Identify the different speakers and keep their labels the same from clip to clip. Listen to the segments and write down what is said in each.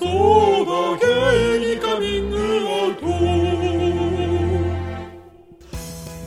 Speaker 1: そうだけにカミングアウト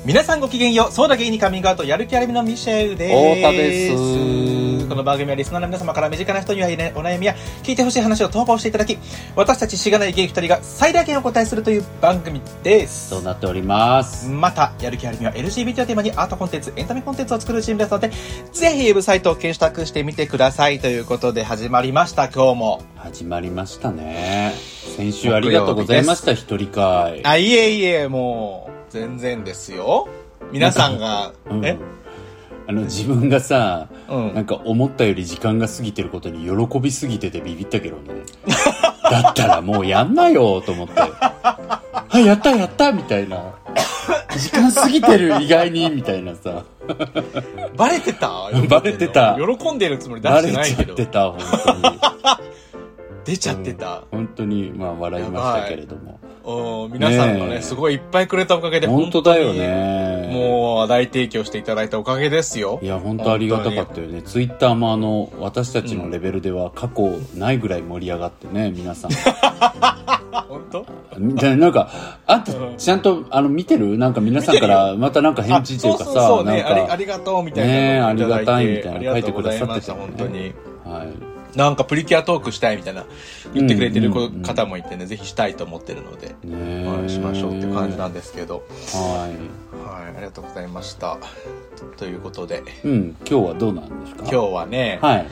Speaker 2: 皆さんごきげんよう。そうだゲイにカミングアウト、やる気ありみのミシェウです。
Speaker 3: 太田です
Speaker 2: この番組はリスナーの皆様から身近な人にはお悩みや、聞いてほしい話を投稿していただき、私たちしがないゲイ二人が最大限お答えするという番組です。
Speaker 3: となっております。
Speaker 2: また、やる気ありみは LGBT をテーマにアートコンテンツ、エンタメコンテンツを作るチームですので、ぜひウェブサイトを検索してみてください。ということで始まりました、今日も。
Speaker 3: 始まりましたね。先週ありがとうございました、一人会。
Speaker 2: あ、いえいえ、もう、全然ですよ。皆さんが、
Speaker 3: うん
Speaker 2: え？
Speaker 3: あの、自分がさ、
Speaker 2: うん
Speaker 3: なんか思ったより時間が過ぎてることに喜びすぎててビビったけどね。だったらもうやんなよと思って。あ、やったやったみたいな。時間過ぎてる意外にみたいなさ。
Speaker 2: バレてた？
Speaker 3: バレてた
Speaker 2: 喜んでるつもり出
Speaker 3: バレ
Speaker 2: してないけど
Speaker 3: ちゃって。た、本当に。
Speaker 2: 出ちゃってた。
Speaker 3: 本当に、まあ笑いましたけれども。
Speaker 2: うん皆さんがね、
Speaker 3: ねえ
Speaker 2: すごいいっぱいくれたおかげで、
Speaker 3: 本当だよね。
Speaker 2: にもう話題提供していただいたおかげですよ
Speaker 3: い。や、本当ありがたかったよね。ツイッターもあの、私たちのレベルでは過去ないぐらい盛り上がってね、皆さん。
Speaker 2: 本当？
Speaker 3: でなんか、あんた
Speaker 2: うん、
Speaker 3: ちゃんと、あの、見てる？なんか皆さんから、またなんか返事っていうか
Speaker 2: あそうそうそ
Speaker 3: さ、
Speaker 2: うね
Speaker 3: なんか、
Speaker 2: ありがとうみたいな
Speaker 3: ねありがたいみたいな書いてくださってたよね
Speaker 2: 本当に
Speaker 3: はい。
Speaker 2: なんかプリキュアトークしたいみたいな言ってくれてる子
Speaker 3: うんうんうん。
Speaker 2: 方もいてねぜひしたいと思ってるので、
Speaker 3: ね
Speaker 2: はい、しましょうっていう感じなん
Speaker 3: で。
Speaker 2: ですけど。
Speaker 3: は
Speaker 2: はいありがとうございました。ということで。
Speaker 3: い。うん、今日はどうなんですか？
Speaker 2: 今日はね、
Speaker 3: はい。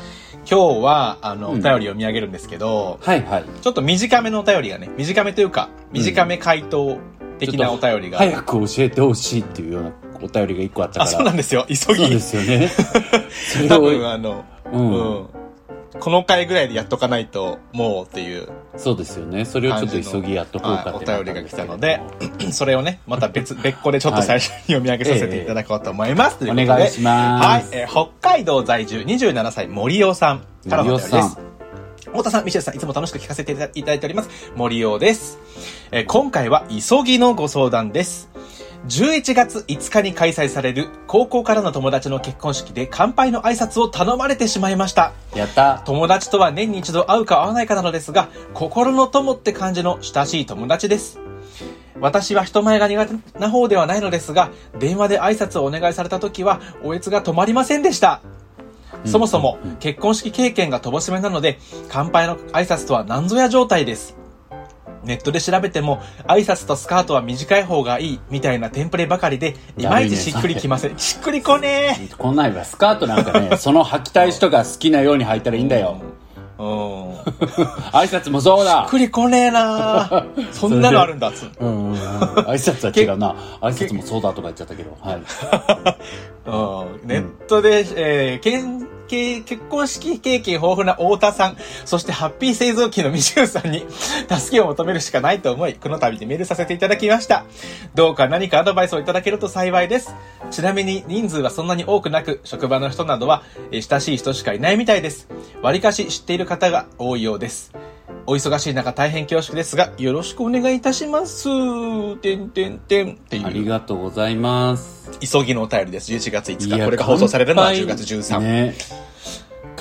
Speaker 2: 今日はあの、
Speaker 3: うん。
Speaker 2: お便りを読み上げるんですけど
Speaker 3: はいはい。
Speaker 2: ちょっと短めのお便りがね短めというか短め回答的なお便りが、
Speaker 3: 早く教えてほしいっていうようなお便りが一個あったから。
Speaker 2: あそうなんですよ。急
Speaker 3: そう
Speaker 2: ぎ
Speaker 3: ですよね。
Speaker 2: 多
Speaker 3: を
Speaker 2: 分あの
Speaker 3: う
Speaker 2: うんん、この回ぐらいでやっとかないともうっていう
Speaker 3: そうですよね。それをちょっと急ぎやっとこうか
Speaker 2: はい
Speaker 3: って
Speaker 2: お便りが来たので それをねまた別別個でちょっと最初に読み上げさせていただこうと思います、
Speaker 3: お願いします。
Speaker 2: はい、えー北海道在住27歳森尾さんからのお便りです太田さん、ミシェルさん、いつも楽しく聞かせていただいております。森尾です。えー今回は急ぎのご相談です。11月5日に開催される高校からの友達の結婚式で乾杯の挨拶を頼まれてしまいました。
Speaker 3: やった。
Speaker 2: 友達とは年に一度会うか会わないかなのですが、心の友って感じの親しい友達です。私は人前が苦手な方ではないのですが、電話で挨拶をお願いされた時は、おえつが止まりませんでした。そもそも結婚式経験が乏しめなので、乾杯の挨拶とは何ぞや状態です。ネットで調べても、挨拶とスカートは短い方がいいみたいなテンプレばかりで、いまいちしっくりきません。しっくりこねー。
Speaker 3: こんなんはスカートなんかね、その履きたい人が好きなように履いたらいいんだよ。
Speaker 2: うん。
Speaker 3: 挨拶もそうだ。
Speaker 2: くりこねえなーそんなのあるんだつ。
Speaker 3: うん挨拶は違うな。挨拶もそうだとか言っちゃったけど。はい。
Speaker 2: うんネットで、えーけ経結婚式経験豊富な太田さん、そしてハッピー製造機のミシューさんに助けを求めるしかないと思い、この度でメールさせていただきました。どうか何かアドバイスをいただけると幸いです。ちなみに人数はそんなに多くなく、職場の人などは、親しい人しかいないみたいです。割かし知っている方が多いようです。お忙しい中大変恐縮ですが、よろしくお願いいたします。てんてんてんっていう、
Speaker 3: ありがとうございます。
Speaker 2: 急ぎのお便りです。11月5日。これが放送されるのは10
Speaker 3: 乾杯
Speaker 2: 月13。
Speaker 3: ね。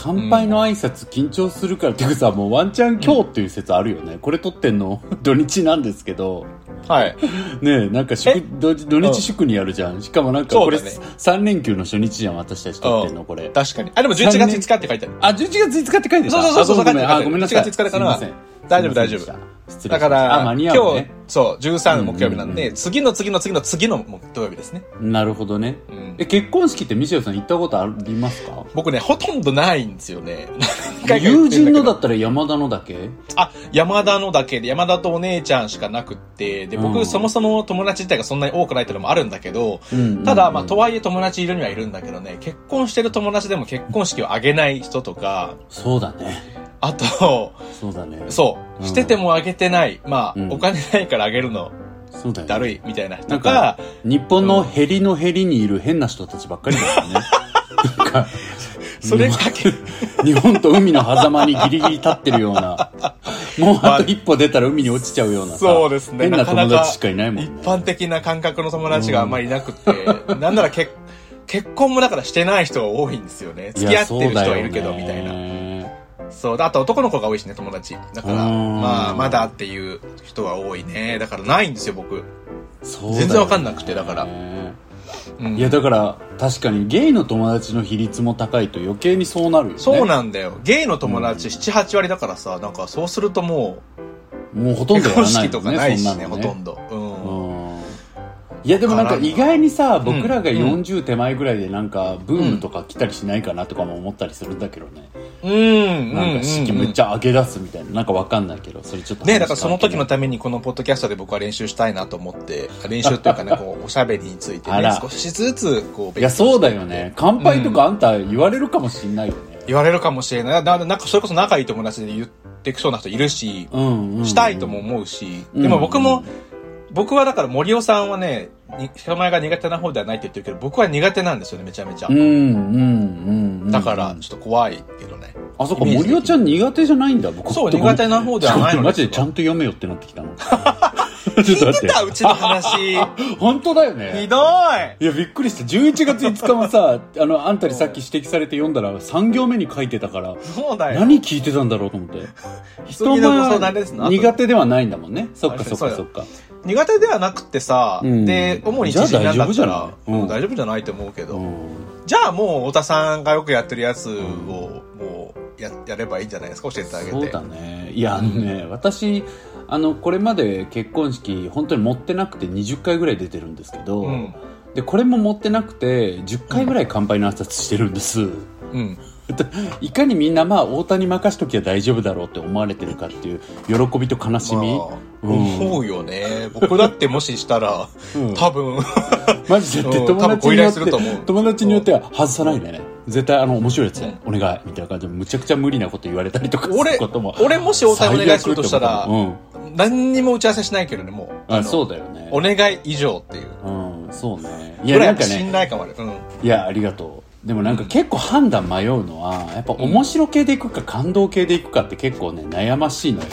Speaker 3: 乾杯の挨拶緊張するから、っていうかさ、もうワンチャン今日っていう説あるよね。これ撮ってんの？土日なんですけど。
Speaker 2: はい。
Speaker 3: ねえ、なんか
Speaker 2: え？
Speaker 3: 祝、土土日祝にやるじゃん。しかもなんかこれ、
Speaker 2: ね
Speaker 3: 3連休の初日じゃん、私たち撮ってんの、これ。
Speaker 2: 確かに。あ、でも11月5日って書いてある。
Speaker 3: あ、11月5日って書いてた
Speaker 2: そうそうそうそう
Speaker 3: ごめんなさい。
Speaker 2: 11月5日だから
Speaker 3: すいません
Speaker 2: 大丈夫大丈夫だから、今日
Speaker 3: ね。、
Speaker 2: そう、13木曜日なんで、
Speaker 3: うんうん
Speaker 2: 次の次の次の次の土曜日ですね。
Speaker 3: なるほどね。
Speaker 2: うん
Speaker 3: え、結婚式ってミシェルさん行ったことありますか？
Speaker 2: 僕ね、ほとんどないんですよね。
Speaker 3: 友人のだったら山田のだけ？
Speaker 2: あ、山田のだけで、山田とお姉ちゃんしかなくって、で、僕、
Speaker 3: うん
Speaker 2: そもそも友達自体がそんなに多くないっていうのもあるんだけど、
Speaker 3: うん
Speaker 2: ただ、まあ、とはいえ友達いるにはいるんだけどね、結婚してる友達でも結婚式を挙げない人とか、
Speaker 3: そうだね。
Speaker 2: あと、
Speaker 3: そうだね。
Speaker 2: そう、
Speaker 3: うん
Speaker 2: してても挙げてない、まあ、
Speaker 3: うん
Speaker 2: お金ないから挙げるの、
Speaker 3: そうだよね。
Speaker 2: だるい、みたいな人か
Speaker 3: か、、日本のヘリのヘリにいる変な人たちばっかりだよね。なんか、
Speaker 2: それかけ、
Speaker 3: 日本と海の狭間にギリギリ立ってるような、もうあと一歩出たら海に落ちちゃうようなさ、
Speaker 2: そうですね。
Speaker 3: 変な
Speaker 2: なかなか
Speaker 3: 友達しかいないもん
Speaker 2: 一
Speaker 3: ね。
Speaker 2: 般的な感覚の友達があんまりいなくて、なんなら結結婚もだからしてない人が多いんですよね。付き合ってる人はいるけど、みたいな。
Speaker 3: な。
Speaker 2: そう。あと男の子が多いしね、友達。だから、
Speaker 3: うん
Speaker 2: まあ、まだっていう人が多いね。だからないんですよ、僕。
Speaker 3: そうね
Speaker 2: 全然わかんなくてだからうん
Speaker 3: いやだから確かにゲイの友達の比率も高いと余計にそうなるよね
Speaker 2: そうなんだよ。ゲイの友達7、8割だからさ、なんかそうするとも
Speaker 3: もうほと
Speaker 2: う、
Speaker 3: んどやらない
Speaker 2: 結婚式とかないしね、
Speaker 3: そんなの
Speaker 2: ほとんど。うん。
Speaker 3: うんいやでもなんか意外にさ
Speaker 2: ん。
Speaker 3: 僕らが
Speaker 2: うん。
Speaker 3: 40手前ぐらいでなんかブームとか来たりしないかなとかも思ったりするんだけどね。
Speaker 2: うん。
Speaker 3: なんか式めっち
Speaker 2: ゃ。
Speaker 3: ゃ上げ出すみたいな。なんかわかんないけどそれちょっと
Speaker 2: ねだからその時の
Speaker 3: 話
Speaker 2: ためにこのポッドキャストで僕は練習したいなと思って、練習っていうかね、こう、おしゃべりについてね少しずつ、こう、
Speaker 3: いやそうだよね。乾杯とかあんた言われるかもしんないよね。
Speaker 2: 言われるかもしれない。ななんかそれこそ仲いい友達で言ってきそうな人いるし、
Speaker 3: うんうん。
Speaker 2: したいとも思うし、
Speaker 3: うん。
Speaker 2: でも僕も、僕はだから森尾さんはね、に人前が苦手な方ではないって言ってるけど、僕は苦手なんですよね、めちゃめちゃ。
Speaker 3: うんうんうんうん。
Speaker 2: だから、ちょっと怖いけどね。
Speaker 3: あそっか森尾ちゃん苦手じゃないんだ。僕
Speaker 2: そう苦手な方ではないの
Speaker 3: マジでちゃんと読めよってなってきたの。ちょっと待って。て
Speaker 2: たうちの話。
Speaker 3: 本当だよ
Speaker 2: ひ
Speaker 3: ね
Speaker 2: どい。
Speaker 3: いやびっくりした。11月5日もさあのあんたにさっき指摘されて読んだら3行目に書いてたから
Speaker 2: そうだよ。
Speaker 3: 何聞いてたんだろうと思って。
Speaker 2: 人のご相談ですな
Speaker 3: 苦手ではないんだもんね。そっかそっかそっか
Speaker 2: 苦手ではなくてさ、
Speaker 3: うん。
Speaker 2: で、主に
Speaker 3: じゃあ
Speaker 2: 知人なんだったら、
Speaker 3: 大丈夫じゃない？うん。
Speaker 2: うん大丈夫じゃないと思うけど、
Speaker 3: うん。
Speaker 2: じゃあもう、太田さんがよくやってるやつを、もう、や、やればいいんじゃないですか？教えてあげて。
Speaker 3: そうだね。いやあのね私あのこれまで結婚式本当に持ってなくて20回ぐらい出てるんですけど、
Speaker 2: うん。
Speaker 3: でこれも持ってなくて10回ぐらい乾杯の挨拶してるんです、
Speaker 2: うん。
Speaker 3: いかにみんなまあ太田に任しときゃ大丈夫だろうって思われてるかっていう喜びと悲しみ、
Speaker 2: まあ
Speaker 3: うん。
Speaker 2: 思うよね。僕だってもししたら、
Speaker 3: うん
Speaker 2: 多分、
Speaker 3: マジで友達によって友達によっては外さないでね。絶対あの面白いやつね、お願いみたいな感じでむちゃくちゃ無理なこと言われたりとかす
Speaker 2: 俺
Speaker 3: ることも、
Speaker 2: 俺もしお願いするとしたら、
Speaker 3: 最悪って思
Speaker 2: 何にも打ち合わせしないけどね、もう。
Speaker 3: あそうだよね。
Speaker 2: お願い以上っていう。
Speaker 3: うんそうね。いやなんかね
Speaker 2: 信頼感ある。うん。
Speaker 3: いやありがとうでもなんか結構判断迷うのはやっぱ面白系でいくか感動系でいくかって結構ね悩ましいのよ。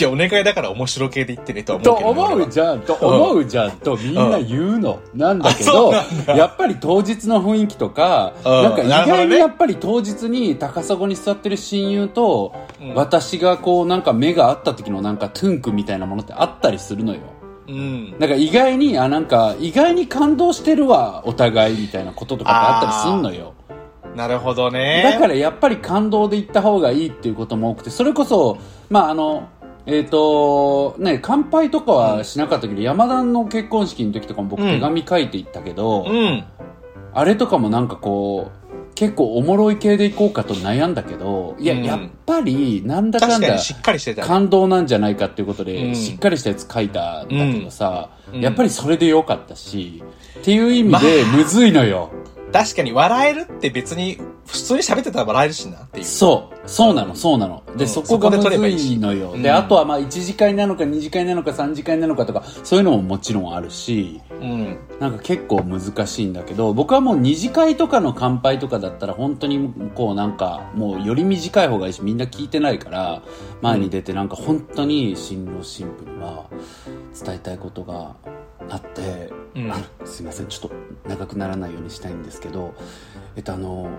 Speaker 2: いや、お願いだから面白系で言ってねと思う。けどね。
Speaker 3: 思うじゃんと思うじゃんとみんな言うのなんだけどやっぱり当日の雰囲気とか
Speaker 2: うん
Speaker 3: なんか意外にやっぱり当日に高砂に座ってる親友と
Speaker 2: うん。
Speaker 3: 私がこうなんか目が合った時のなんかトゥンクみたいなものってあったりするのよ
Speaker 2: うん。
Speaker 3: なんか意外にあなんか意外に感動してるわお互いみたいなこととかってあったりすんのよ
Speaker 2: なるほどね。
Speaker 3: だからやっぱり感動で行った方がいいっていうことも多くてそれこそまああのえっ、とね乾杯とかはしなかったけど、山田の結婚式の時とかも僕
Speaker 2: うん
Speaker 3: 手紙書いていったけど、
Speaker 2: うん。
Speaker 3: あれとかもなんかこう結構おもろい系でいこうかと悩んだけどいや、
Speaker 2: うん。
Speaker 3: やっぱりなんだかんだ
Speaker 2: 確かにしっかりしてたよ。
Speaker 3: 感動なんじゃないかっていうことで、
Speaker 2: うん。
Speaker 3: しっかりしたやつ書いたんだけどさ、
Speaker 2: うん。
Speaker 3: やっぱりそれでよかったしっていう意味でむずいのよ、
Speaker 2: 確かに笑えるって別に、普通に喋ってたら笑えるしなっていう。
Speaker 3: そう。そうなの、そうなの。で、
Speaker 2: うん
Speaker 3: そこがむず
Speaker 2: し
Speaker 3: いのよ。
Speaker 2: うん
Speaker 3: で、あとはまあ、1次会なのか、2次会なのか、3次会なのかとか、そういうのももちろんあるし、
Speaker 2: うん。
Speaker 3: なんか結構難しいんだけど、僕はもう2次会とかの乾杯とかだったら、本当にこうなんか、もうより短い方がいいし、みんな聞いてないから、前に出てなんか本当に新郎新婦には伝えたいことがあって、
Speaker 2: うん。
Speaker 3: あすいません、ちょっと長くならないようにしたいんですけど、えっとあの、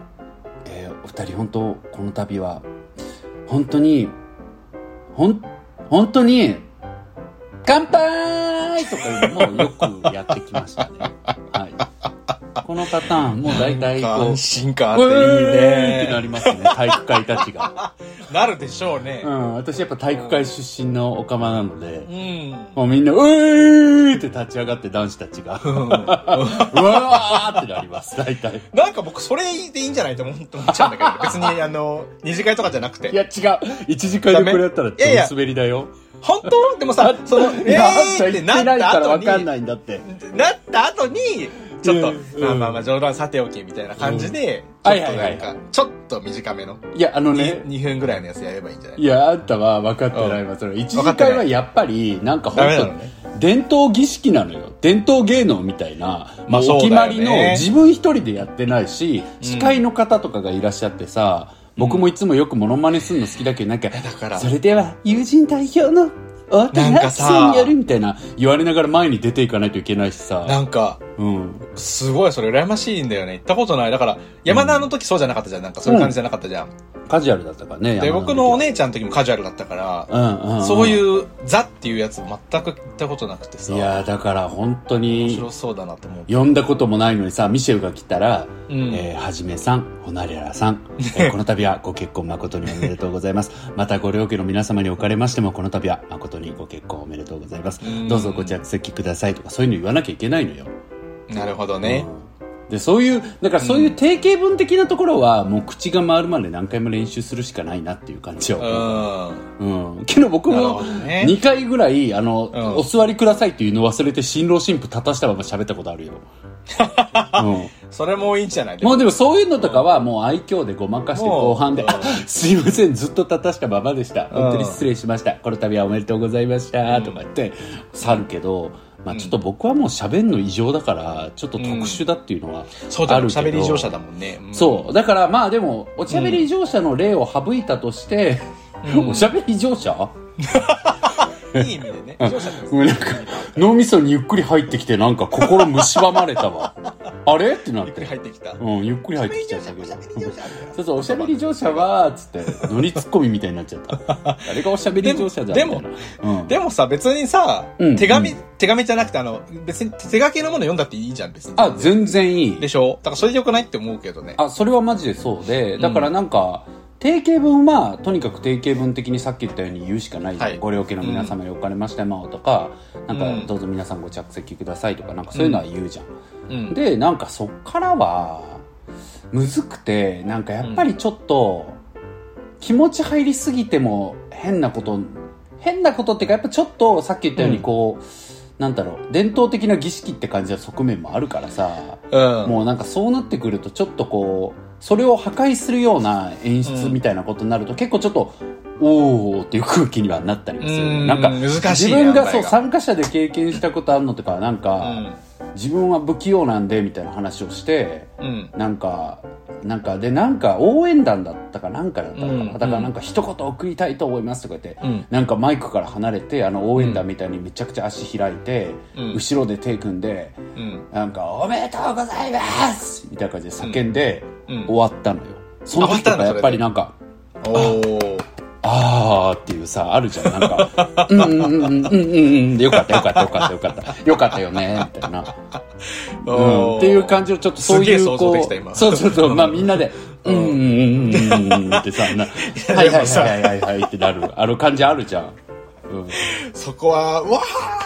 Speaker 3: えーお二人本当この度は本当にほん本当に乾杯とかいうのもよくやってきましたね。はいこのパターンもう大体こう
Speaker 2: 安心感あっていい
Speaker 3: ウェーってな
Speaker 2: ね。
Speaker 3: りますね体育会たちが
Speaker 2: なるでしょうね
Speaker 3: う。ん私やっぱ体育会出身のオカマなので
Speaker 2: うん。
Speaker 3: もうみんな、うえーって立ち上がって男子たちが、うわーってなります、大体。
Speaker 2: なんか僕それでいいんじゃないと思思っちゃうんだけど、別にあの、二次会とかじゃなくて。
Speaker 3: いや、違う。一次会でこれやったら、超滑りだよ。
Speaker 2: 本当？でもさ、その、えーって
Speaker 3: な
Speaker 2: った後に。
Speaker 3: なっ
Speaker 2: た後に、ちょっと、
Speaker 3: うん
Speaker 2: まあまあまあ冗談さておきみたいな感じで、
Speaker 3: うん。
Speaker 2: ちょっとなんか、ちょっと短めの、
Speaker 3: いや、あのね、
Speaker 2: 2分ぐらいのやつやればいいんじゃない？
Speaker 3: いや、あんたは分かってないわ。それ、一次会はやっぱり、なんか本当
Speaker 2: ね。
Speaker 3: 伝統儀式なのよ。伝統芸能みたいな、
Speaker 2: まあ
Speaker 3: お決まりの
Speaker 2: ね
Speaker 3: 自分一人でやってないし、司会の方とかがいらっしゃってさ、僕もいつもよくモノマネするの好きだけど、なんか、
Speaker 2: から。
Speaker 3: それでは、友人代表の、
Speaker 2: なんか
Speaker 3: さ
Speaker 2: さ
Speaker 3: んやるみたいな言われながら前に出ていかないといけないしさ。
Speaker 2: なんか、
Speaker 3: うん。
Speaker 2: すごいそれ羨ましいんだよね。行ったことない。だから、山田の時そうじゃなかったじゃん。なんかそういう感じじゃなかったじゃん。
Speaker 3: カジュアルだったからね。
Speaker 2: で、
Speaker 3: 山
Speaker 2: 僕のお
Speaker 3: ね、
Speaker 2: 姉ちゃんの時もカジュアルだったから、
Speaker 3: うんうん、うん。
Speaker 2: そういうザっていうやつ全く聞いたことなくてさ、
Speaker 3: いや、だから本当
Speaker 2: 面
Speaker 3: に、
Speaker 2: 白そうだなと思う。
Speaker 3: 呼んだこともないのにさ、ミシェルが来たら、
Speaker 2: うん
Speaker 3: えーはじめさん、ほなれらさん、えー この度はご結婚誠におめでとうございます。またご両家の皆様におかれましても、この度は誠にご結婚おめでとうございます
Speaker 2: うん。
Speaker 3: どうぞご着席くださいとか、そういうの言わなきゃいけないのよ。
Speaker 2: なるほどね。
Speaker 3: うんで、そういう、だからそういう定型文的なところは、もう口が回るまで何回も練習するしかないなっていう感じ
Speaker 2: う
Speaker 3: よ。
Speaker 2: ん。
Speaker 3: うん。けど僕も
Speaker 2: ほどね
Speaker 3: 2回ぐらい、あの、
Speaker 2: うん
Speaker 3: お座りくださいっていうの忘れて新郎新婦立たしたまま喋ったことあるよ。うん。
Speaker 2: それもいいんじゃない？
Speaker 3: もうでもそういうのとかはもう愛嬌でごまかして後半で、すいません、ずっと立たしたままでした。本当に失礼しました。この度はおめでとうございました。とか言って去るけど、まあちょっと僕はもう喋んの異常だから、ちょっと特殊だっていうのは
Speaker 2: そうだろ、
Speaker 3: あるけど。
Speaker 2: 喋り異常者だもんね。ん
Speaker 3: そう。だからまあでも、おしゃべり異常者の例を省いたとして、
Speaker 2: うん
Speaker 3: おしゃべり異常者
Speaker 2: いい意味でね。異常者です
Speaker 3: もうなんか、脳みそにゆっくり入ってきて、なんか心蝕まれたわ。あれ？ってなっ
Speaker 2: ゆっくり
Speaker 3: て。
Speaker 2: 入ってきた。
Speaker 3: うん、ゆっくり入ってきちゃったけど。そうそう、おしゃべり乗車は、つって、乗りツッコミみたいになっちゃった。あれがおしゃべり乗車だみたいな。
Speaker 2: でも
Speaker 3: うん。
Speaker 2: でもさ、別にさ、
Speaker 3: うん
Speaker 2: 手紙、
Speaker 3: う
Speaker 2: 手紙じゃなくて、あの、別に手書きのもの読んだっていいじゃん、別に。
Speaker 3: あ、全然いい
Speaker 2: で。しょだからそれでよくないって思うけどね。
Speaker 3: あ、それはマジでそうで、だからなんか、定型文は、とにかく定型文的にさっき言ったように言うしかないじゃん。
Speaker 2: はい
Speaker 3: ご両家の皆様におかれましてもとか、なんか、
Speaker 2: うん
Speaker 3: どうぞ皆さんご着席くださいとか、なんかそういうのは言うじゃん。
Speaker 2: うん。
Speaker 3: でなんかそっからはむずくてなんかやっぱりちょっと、気持ち入りすぎても変なこと変なことっていうかやっぱちょっとさっき言ったように
Speaker 2: うん
Speaker 3: こう、なんだろう伝統的な儀式って感じの側面もあるからさ、
Speaker 2: うん。
Speaker 3: もうなんかそうなってくるとちょっとこうそれを破壊するような演出みたいなことになると、結構ちょっとおーっていう空気にはなったりもするよね
Speaker 2: うん
Speaker 3: なんか
Speaker 2: 難しいね
Speaker 3: 自分がそう参加者で経験したことあるのとかなんか、
Speaker 2: うん。
Speaker 3: 自分は不器用なんでみたいな話をして
Speaker 2: うん。
Speaker 3: なんかなんかでなんか応援団だったかなんかだったのかな、
Speaker 2: うん
Speaker 3: だからなんか一言送りたいと思いますとか言って、
Speaker 2: うん
Speaker 3: なんかマイクから離れてあの応援団みたいにめちゃくちゃ足開いて、
Speaker 2: うん
Speaker 3: 後ろで手組んで
Speaker 2: うん。
Speaker 3: なんか「おめでとうございます!」みたいな感じで叫んで終わったのよ、その時とかやっぱりなんか
Speaker 2: おー。
Speaker 3: 「あー」っていうさあるじゃん。なんか「うんうんうんうんうんうん。よかったよかったよかったよかった。よかったよね」みたいな。うん、っていう感じのちょっとそういう
Speaker 2: すげえ想像できた今。
Speaker 3: そうそうそう。まあみんなで「うんうんうんうんうん」ってさな「はいはいはいはいはいはい」ってなる。あの感じあるじゃん、うん、
Speaker 2: そこは、わ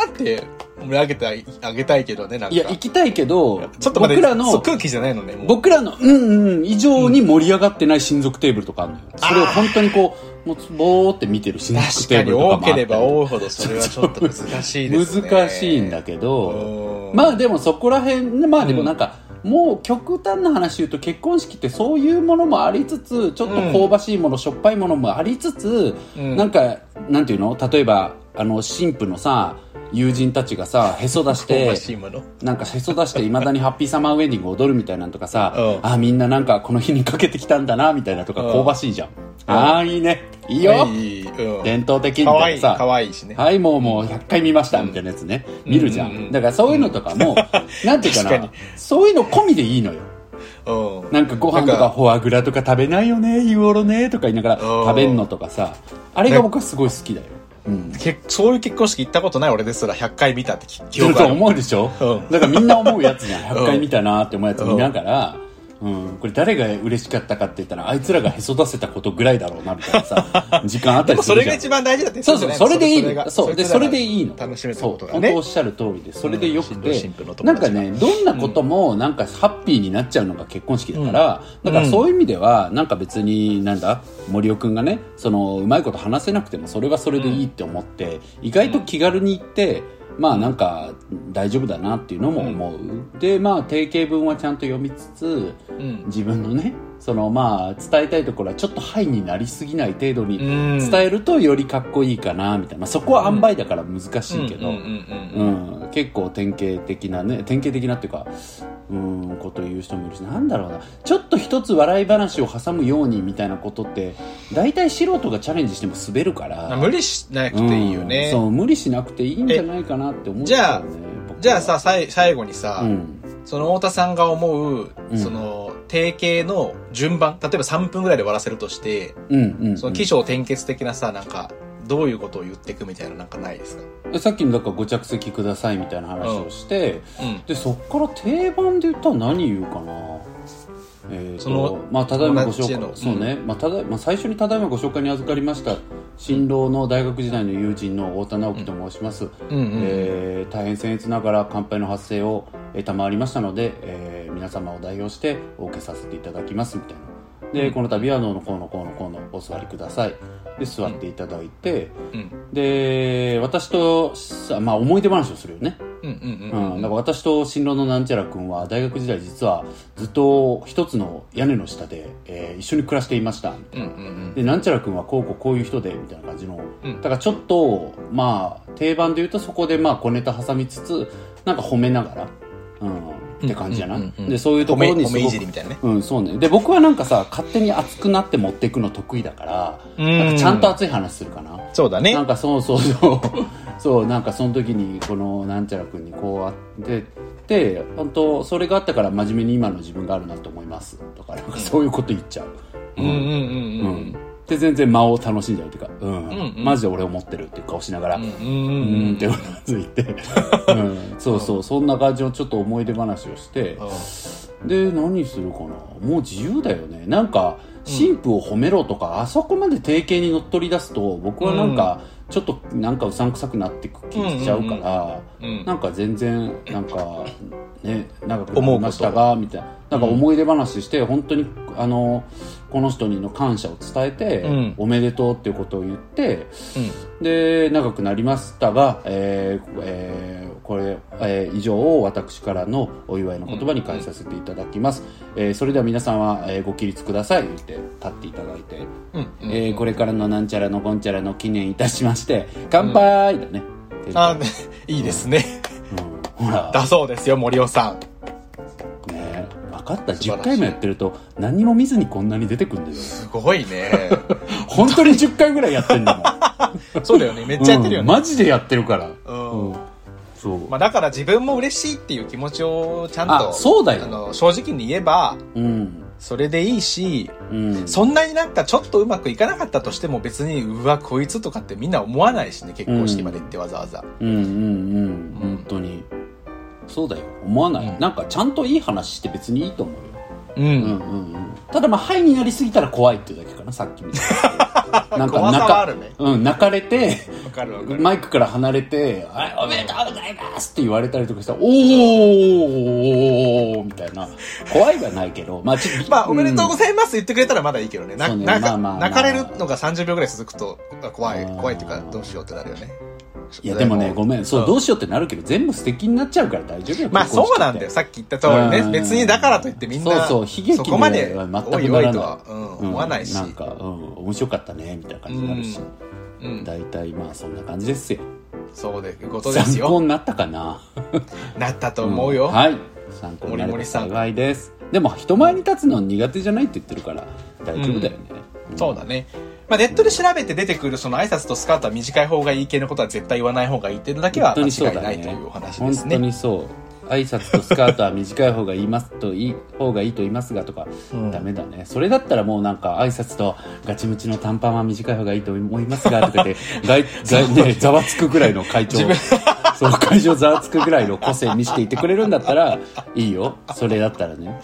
Speaker 2: ーって盛り上げてあげたいけどね、なんか。
Speaker 3: いや行きたいけど
Speaker 2: ちょっと
Speaker 3: 僕らの
Speaker 2: 空気じゃないのね。
Speaker 3: 僕らの「うんうん」以上に盛り上がってない親族テーブルとかあるのよ。それを本当にこうもうぼーって見てる親族テーブルとかもあ
Speaker 2: 多ければ多いほどそれはちょっと難しいですね。
Speaker 3: 難しいんだけど
Speaker 2: うん。
Speaker 3: まあでもそこら辺まあでもなんか、もう極端な話言うと結婚式ってそういうものもありつつちょっと香ばしいもの、しょっぱいものもありつつ、
Speaker 2: うん。
Speaker 3: なんかなんていうの？例えばあの新婦のさ友人たちがさへそ出し
Speaker 2: 香
Speaker 3: て。なんかへそ出していまだにハッピーサマーウェディング踊るみたいなのとかさ、
Speaker 2: うん。
Speaker 3: あみんななんかこの日にかけてきたんだなみたいなとか
Speaker 2: うん。
Speaker 3: 香ばしいじゃん、ああいいね。いいよ。伝統的みたいなさ。
Speaker 2: かわいいしね。
Speaker 3: はい、もうもう100回見ましたみたいなやつね、見るじゃん,、だからそういうのとかも、なんていうかなそういうの込みでいいのよ。
Speaker 2: うん。
Speaker 3: なんかご飯と
Speaker 2: か
Speaker 3: かフォアグラとか食べないよね、日頃ね、とか言いながら
Speaker 2: うん。
Speaker 3: 食べんのとかさ、あれが僕はすごい好きだよ。うん。
Speaker 2: けそういう結婚式行ったことない俺ですら100回見たって記
Speaker 3: ちょっと
Speaker 2: 憶ある。
Speaker 3: 思うでしょ、
Speaker 2: うん
Speaker 3: だからみんな思うやつじゃん。100回
Speaker 2: うん
Speaker 3: 見たなって思うやつ見ながら、うん、これ誰が嬉しかったかって言ったら、あいつらがへそ出せたことぐらいだろうな、みたいなさ、時間あったりするじゃん。
Speaker 2: それが一番大事だって
Speaker 3: そうそう、それでいいの。
Speaker 2: が
Speaker 3: そう、で、それでいいの。
Speaker 2: 楽しめた
Speaker 3: そう、
Speaker 2: ことだね
Speaker 3: 本当おっ。しゃる通りで、それでよく
Speaker 2: うん
Speaker 3: て
Speaker 2: 新郎新婦の、友達が
Speaker 3: なんかね、どんなことも、なんか、ハッピーになっちゃうのが結婚式だから、だからそういう意味では、なんか別に、なんだ、森尾くんがね、その、うまいこと話せなくても、それはそれでいいって思って、意外と気軽に行って、まあなんか大丈夫だなっていうのも思う、でまあ定型文はちゃんと読みつつ
Speaker 2: うん。
Speaker 3: 自分のねそのまあ伝えたいところはちょっとハイになりすぎない程度に
Speaker 2: うん。
Speaker 3: 伝えるとよりかっこいいかなみたいな、まあ、そこは塩梅だから難しいけど、
Speaker 2: うんうんうんうん。
Speaker 3: うん、結構典型的なね典型的なっていうかうんこと言う人もいるしなんだろうな。ちょっと一つ笑い話を挟むようにみたいなことって大体素人がチャレンジしても滑るから。
Speaker 2: 無理しなくていいよね。
Speaker 3: うんそう無理しなくていいんじゃないかなって思う。
Speaker 2: じゃあじゃあさ、さい最後にさ、
Speaker 3: うん。
Speaker 2: その太田さんが思う、
Speaker 3: うん。
Speaker 2: その、定型の順番、例えば3分ぐらいで終わらせるとして、
Speaker 3: うんうん、うん。
Speaker 2: その起承転結的なさ、なんか、どういうことを言っていくみたいななんかないですか？
Speaker 3: でさっきのだからご着席くださいみたいな話をして、
Speaker 2: うん。
Speaker 3: でそっから定番で言ったら何言うかな？えーとまあ、ただいまご紹介
Speaker 2: 友達への
Speaker 3: そうね、まあただまあ、最初にただいまご紹介に預かりました新郎の大学時代の友人の太田直樹と申します、
Speaker 2: うんうん。
Speaker 3: えー大変僭越ながら乾杯の発声を、えー賜りましたので、えー皆様を代表してお受けさせていただきますみたいなで、
Speaker 2: うん。
Speaker 3: この度はどうのこうのこうのこうのお座りください。で座っていただいて、
Speaker 2: うん。
Speaker 3: で私とさ、まあ、思い出話をするよね。
Speaker 2: うんうんうん。
Speaker 3: うん、だから私と新郎のなんちゃら君は大学時代実はずっと一つの屋根の下で、えー一緒に暮らしていました。
Speaker 2: うんうん
Speaker 3: でなんちゃら君はこうこうこういう人でみたいな感じの、
Speaker 2: うん。
Speaker 3: だからちょっとまあ定番で言うとそこでまあ小ネタ挟みつつなんか褒めながら、うん、って感じやな、でそういうところにすご
Speaker 2: いじり
Speaker 3: く
Speaker 2: みたいなね。
Speaker 3: うん、そうね。で、僕はなんかさ、勝手に熱くなって持っていくの得意だから、
Speaker 2: うん
Speaker 3: なんかちゃんと熱い話するかな。
Speaker 2: そうだね
Speaker 3: なん。かそうそうそう。そう、なんかその時に、このなんちゃら君にこうあって、で、本当それがあったから真面目に今の自分があるなと思います。とか、なんかそういうこと言っちゃう。
Speaker 2: うんうんうん
Speaker 3: う
Speaker 2: うんん。
Speaker 3: で、全然間を楽しんじゃうっていうか、うん、
Speaker 2: んうん。
Speaker 3: マジで俺思ってるっていう顔しながら、うん、
Speaker 2: うんう
Speaker 3: うんんってうなずいて、うん、そうそう、そんな感じのちょっと思い出話をして、で何するかな。もう自由だよね。なんか神父を褒めろとか、あそこまで定型に乗っ取り出すと僕はなんか、ちょっとなんかうさんくさくなってく気しちゃうから、
Speaker 2: うん
Speaker 3: なんか全然なんかね長くなりましたがみたいな。なんか思い出話して本当にあのこの人にの感謝を伝えて、
Speaker 2: うん。
Speaker 3: おめでとうっていうことを言って
Speaker 2: うん。
Speaker 3: で長くなりましたが、えーえーこれ、えー以上を私からのお祝いの言葉に変えさせていただきます、えーそれでは皆さんは、えーご起立ください言って立っていただいて、
Speaker 2: うん。うん。
Speaker 3: えーこれからのなんちゃらのこんちゃらの記念いたしまして乾杯だね、
Speaker 2: あ、ねいいですね。
Speaker 3: うん。ほら。
Speaker 2: だそうですよ、森尾さん。
Speaker 3: ね分かった。
Speaker 2: 素晴らしい
Speaker 3: 10回もやってると何にも見ずにこんなに出てくるんだよ。
Speaker 2: すごいね。
Speaker 3: 本当に10回ぐらいやってんだもん。
Speaker 2: そうだよね。めっちゃやってるよ
Speaker 3: うん。
Speaker 2: ね。
Speaker 3: マジでやってるから。
Speaker 2: うん。
Speaker 3: うん。そう、
Speaker 2: まあだから自分も嬉しいっていう気持ちをちゃんと、
Speaker 3: あそうだよ。
Speaker 2: あの、正直に言えば、
Speaker 3: うん
Speaker 2: それでいいし、
Speaker 3: うん。
Speaker 2: そんなになんかちょっとうまくいかなかったとしても別に、うわ、こいつとかってみんな思わないしね、結婚式まで行ってわざわざ。
Speaker 3: うん。うんうん本当に。そうだよ。思わない、
Speaker 2: うん。
Speaker 3: なんかちゃんといい話して別にいいと思うよ
Speaker 2: うん。
Speaker 3: うんうんうんただまあハイになりすぎたら怖いっていうだけかなさっきみたいな なんか
Speaker 2: 怖さ
Speaker 3: 泣か
Speaker 2: はあるね
Speaker 3: うん、泣かれて
Speaker 2: わかるわかる。
Speaker 3: マイクから離れて「はいおめでとうございます」って言われたりとかしたら「おー」みたいな怖いはないけどまあちょっと
Speaker 2: まあ、おめでとうご
Speaker 3: い
Speaker 2: ざいます言ってくれたらまだいいけどね。な、
Speaker 3: そうね
Speaker 2: なんか、
Speaker 3: まあまあまあ
Speaker 2: 泣かれるのが30秒ぐらい続くと、怖い、怖いっていうか、どうしようってなるよね。
Speaker 3: いやでもねごめん。そう、
Speaker 2: うん。
Speaker 3: どうしようってなるけど全部素敵になっちゃうから大丈夫よ。
Speaker 2: まあそうなんだよ。さっき言った通りね。
Speaker 3: うん。
Speaker 2: 別にだからといってみんな、
Speaker 3: そうそう悲劇
Speaker 2: そこまで
Speaker 3: 全くならない。
Speaker 2: とは、うん、思わないし。
Speaker 3: なんか、うん、面白かったねみたいな感じになるし、
Speaker 2: うん。
Speaker 3: 大体まあそんな感じですよ。
Speaker 2: そうで、ことです
Speaker 3: 参考
Speaker 2: よ。
Speaker 3: になったかな。
Speaker 2: なったと思うよ。
Speaker 3: ん。はい。参考になれば幸いです。でも人前に立つの苦手じゃないって言ってるから大丈夫だよね、ん。
Speaker 2: そうだね。まあ、ネットで調べて出てくるその挨拶とスカートは短い方がいい系のことは絶対言わない方がいいっていうのだけは間違いないというお話です
Speaker 3: 本当
Speaker 2: ね。
Speaker 3: にそう。挨拶とスカートは短い方が言いますといい方がいいと言いますがとか、
Speaker 2: うん。
Speaker 3: ダメだね。それだったらもうなんか挨拶とガチムチの短パンは短い方がいいと思いますがとか言って 外外ねざわつくぐらいの会長 そう会場ざわつくぐらいの個性見せていてくれるんだったらいいよ。それだったらね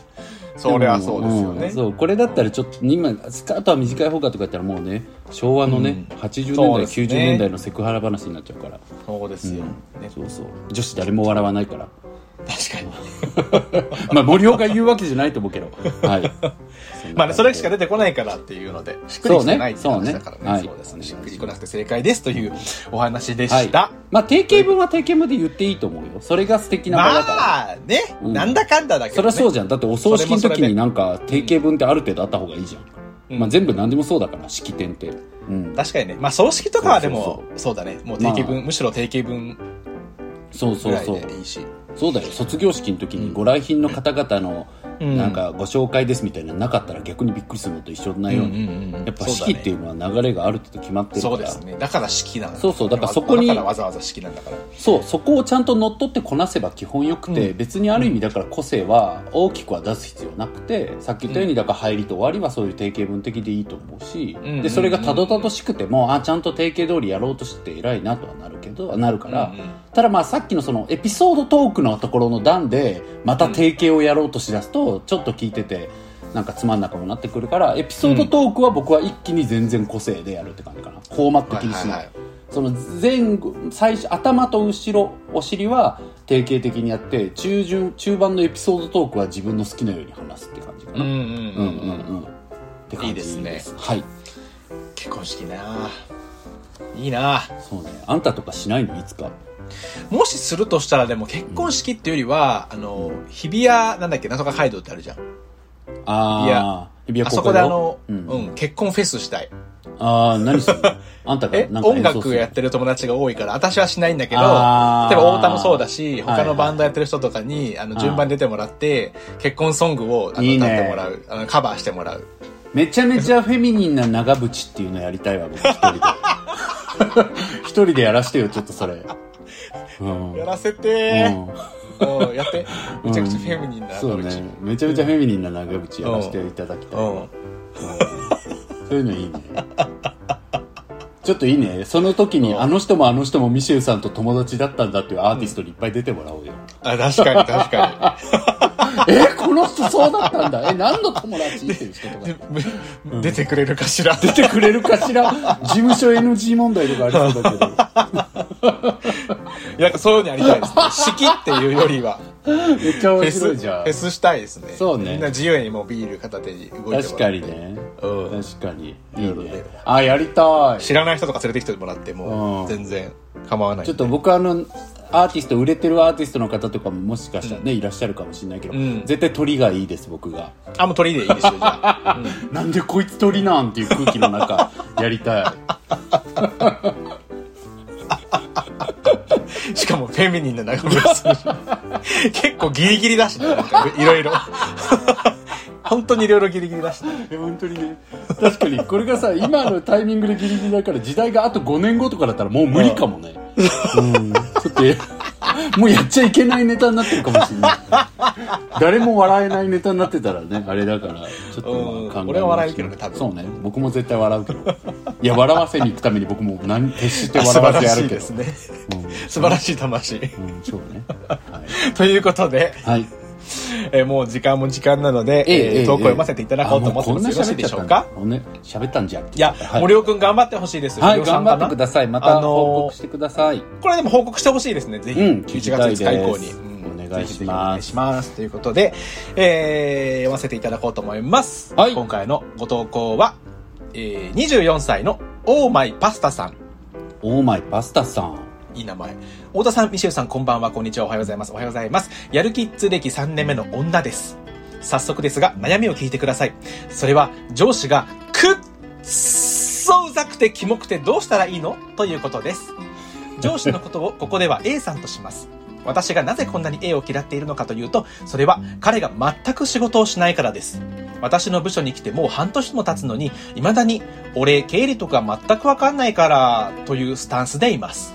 Speaker 2: それはそうですよね。
Speaker 3: んそうこれだったらちょっと今スカートは短い方がとか言ったらもうね昭和のね、
Speaker 2: うん。
Speaker 3: 80年代、
Speaker 2: ね。
Speaker 3: 90年代のセクハラ話になっちゃうから。
Speaker 2: そうですよ。ね。
Speaker 3: そうそう。女子誰も笑わないから
Speaker 2: 確かに。
Speaker 3: まあ森岡が言うわけじゃないと思うけど。はい。
Speaker 2: まあね、それしか出てこないからっていうので、しっくりきてないって
Speaker 3: そうね
Speaker 2: 話だからね。
Speaker 3: そうね。
Speaker 2: そうですね。
Speaker 3: はい
Speaker 2: しっくりこなくて正解ですというお話で
Speaker 3: はい。
Speaker 2: した。
Speaker 3: まあ定型文は定型文で言っていいと思うよ。それが素敵な場だから、
Speaker 2: まあね、
Speaker 3: うん。
Speaker 2: なんだかんだだけど、ね。
Speaker 3: そりゃそうじゃん。だってお葬式の時になんか定型文ってある程度あった方がいいじゃん、
Speaker 2: うん。
Speaker 3: まあ全部何でもそうだから式典って。うん。
Speaker 2: 確かにね。まあ葬式とかはでも、
Speaker 3: そう
Speaker 2: だね。もう定型文、
Speaker 3: まあ
Speaker 2: むしろ定型文
Speaker 3: そう
Speaker 2: ぐらい
Speaker 3: そうそう
Speaker 2: でいいし。
Speaker 3: そうだよ卒業式の時にご来賓の方々の
Speaker 2: うん。
Speaker 3: なんかご紹介ですみたいなのなかったら逆にびっくりするのと一緒なように、
Speaker 2: ん
Speaker 3: やっぱ式っていうのは流れがある程度決まってるから。
Speaker 2: そうですね。だから式なんだ。
Speaker 3: そうそうだからそこに
Speaker 2: だからわざわざ式なんだから。
Speaker 3: そうそこをちゃんと乗っ取ってこなせば基本よくて、
Speaker 2: うん。
Speaker 3: 別にある意味だから個性は大きくは出す必要なくてさっき言ったようにだから入りと終わりはそういう定型文的でいいと思うし、
Speaker 2: うん。
Speaker 3: でそれがたどたどしくてもあちゃんと定型通りやろうとして偉いなとはなるけどなるから、
Speaker 2: うんうん。
Speaker 3: ただまあさっきのそのエピソードトークのところの段でまた定型をやろうとしだすとちょっと聞いててなんかつまんなくもなってくるからエピソードトークは僕は一気に全然個性でやるって感じかな。フォーマット気にしない,、その前後最初頭と後ろお尻は定型的にやって中旬中盤のエピソードトークは自分の好きなように話すって感じかな、
Speaker 2: うんうんうん
Speaker 3: うん。うんうんって感じ
Speaker 2: いいですね。
Speaker 3: はい。
Speaker 2: 結婚式ないいな。
Speaker 3: そうね。あんたとかしないの？いつか。
Speaker 2: もしするとしたらでも結婚式っていうよりは、あの、日比谷、なんだっけ、なんとか街道ってあるじゃん。
Speaker 3: ああ日比
Speaker 2: あそ
Speaker 3: 谷公会堂
Speaker 2: こであの、
Speaker 3: う
Speaker 2: うん。ん、結婚フェスしたい。
Speaker 3: ああ、何するの？あんたが
Speaker 2: え、
Speaker 3: なんか
Speaker 2: 音楽やってる友達が多いから、私はしないんだけど、例えば太田もそうだし、他
Speaker 3: はいはい。
Speaker 2: のバンドやってる人とかに、あの、順番に出てもらって、結婚ソングを、あの、
Speaker 3: いいね。
Speaker 2: 歌ってもらう、あの、カバーしてもらう。
Speaker 3: めちゃめちゃフェミニンな長渕っていうのやりたいわ、僕一人で。一人でやらしてよ、ちょっとそれ。うん。
Speaker 2: やらせて
Speaker 3: うん
Speaker 2: やって。めちゃくちゃフェミニンな
Speaker 3: そうね。めちゃめちゃフェミニンな長渕やらせていただきたい。
Speaker 2: うん。
Speaker 3: そういうのいいね。ちょっといいね。その時に、
Speaker 2: うん
Speaker 3: あの人もあの人もミシェルさんと友達だったんだっていうアーティストにいっぱい出てもらおうよ。
Speaker 2: あ、確かに確か
Speaker 3: え、この人そうだったんだ。え、何の友達っていう人とか。
Speaker 2: 出てくれるかしら。
Speaker 3: 出てくれるかしら事務所 NG 問題とかありそうだけど。
Speaker 2: いや、そういうのやりたいですね。式っていうよりは、
Speaker 3: めっちゃ面
Speaker 2: フェス、フ
Speaker 3: 白いじゃん
Speaker 2: ェ。スしたいですね。
Speaker 3: そうね
Speaker 2: みんな自由にもうビール片手に動いてもらって。
Speaker 3: 確かにね。
Speaker 2: うん。
Speaker 3: 確かに。いい
Speaker 2: ね
Speaker 3: ね。あ、やりたい。
Speaker 2: 知らない人とか連れてきてもらっても
Speaker 3: うん
Speaker 2: 全然構わない。
Speaker 3: ちょっと僕あの、アーティスト、売れてるアーティストの方とかももしかしたらね、いらっしゃるかもしれないけど、
Speaker 2: うん
Speaker 3: 絶対鳥がいいです、僕が。
Speaker 2: あ、もう鳥でいいですよ、じゃあ。うん
Speaker 3: なんでこいつ鳥なんていう空気の中、やりたい。
Speaker 2: しかもフェミニンな長渕さん結構ギリギリだしね、いろいろ。本当にいろいろギリギリだし
Speaker 3: 本当に。ね確かに。これがさ今のタイミングでギリギリだから時代があと5年後とかだったらもう無理かもね。うん。ちょっとえもうやっちゃいけないネタになってるかもしれない。誰も笑えないネタになってたらねあれだからちょっと考え
Speaker 2: 俺は笑えるけどね多分。
Speaker 3: そうね。僕も絶対笑うけど。いや笑わせに行くために僕も何徹して
Speaker 2: 素
Speaker 3: 笑わ
Speaker 2: 晴ら
Speaker 3: せやるけど。
Speaker 2: しいですね。
Speaker 3: うん。
Speaker 2: 素晴らしい魂。
Speaker 3: うんそうね。は
Speaker 2: ということで、
Speaker 3: い、はい、
Speaker 2: えーもう時間も時間なので、えー投稿読ませていただこうと思ってます。よろしいでしょうか？
Speaker 3: ね喋ったんじゃん
Speaker 2: いや、
Speaker 3: はい
Speaker 2: 森尾くん頑張ってほしいです。
Speaker 3: はい、頑張ってください。また
Speaker 2: あのー
Speaker 3: 報告してください。
Speaker 2: これでも報告してほしいですね、ぜひ。
Speaker 3: うん
Speaker 2: 11月5日以降に。
Speaker 3: お願いします
Speaker 2: ます。ということで、えー、読ませていただこうと思います。
Speaker 3: はい
Speaker 2: 今回のご投稿は、えー、24歳のオーマイパスタさん。
Speaker 3: オーマイパスタさん。
Speaker 2: いい名前。太田さん、ミシェルさん、こんばんは、こんにちは、おはようございます。おはようございます。やるキッズ歴3年目の女です。早速ですが、悩みを聞いてください。それは、上司が、くっそうざくてキモくてどうしたらいいの？ということです。上司のことを ここでは A さんとします。私がなぜこんなに A を嫌っているのかというと、それは彼が全く仕事をしないからです。私の部署に来てもう半年も経つのに、未だに、俺、経理とか全くわかんないから、というスタンスでいます。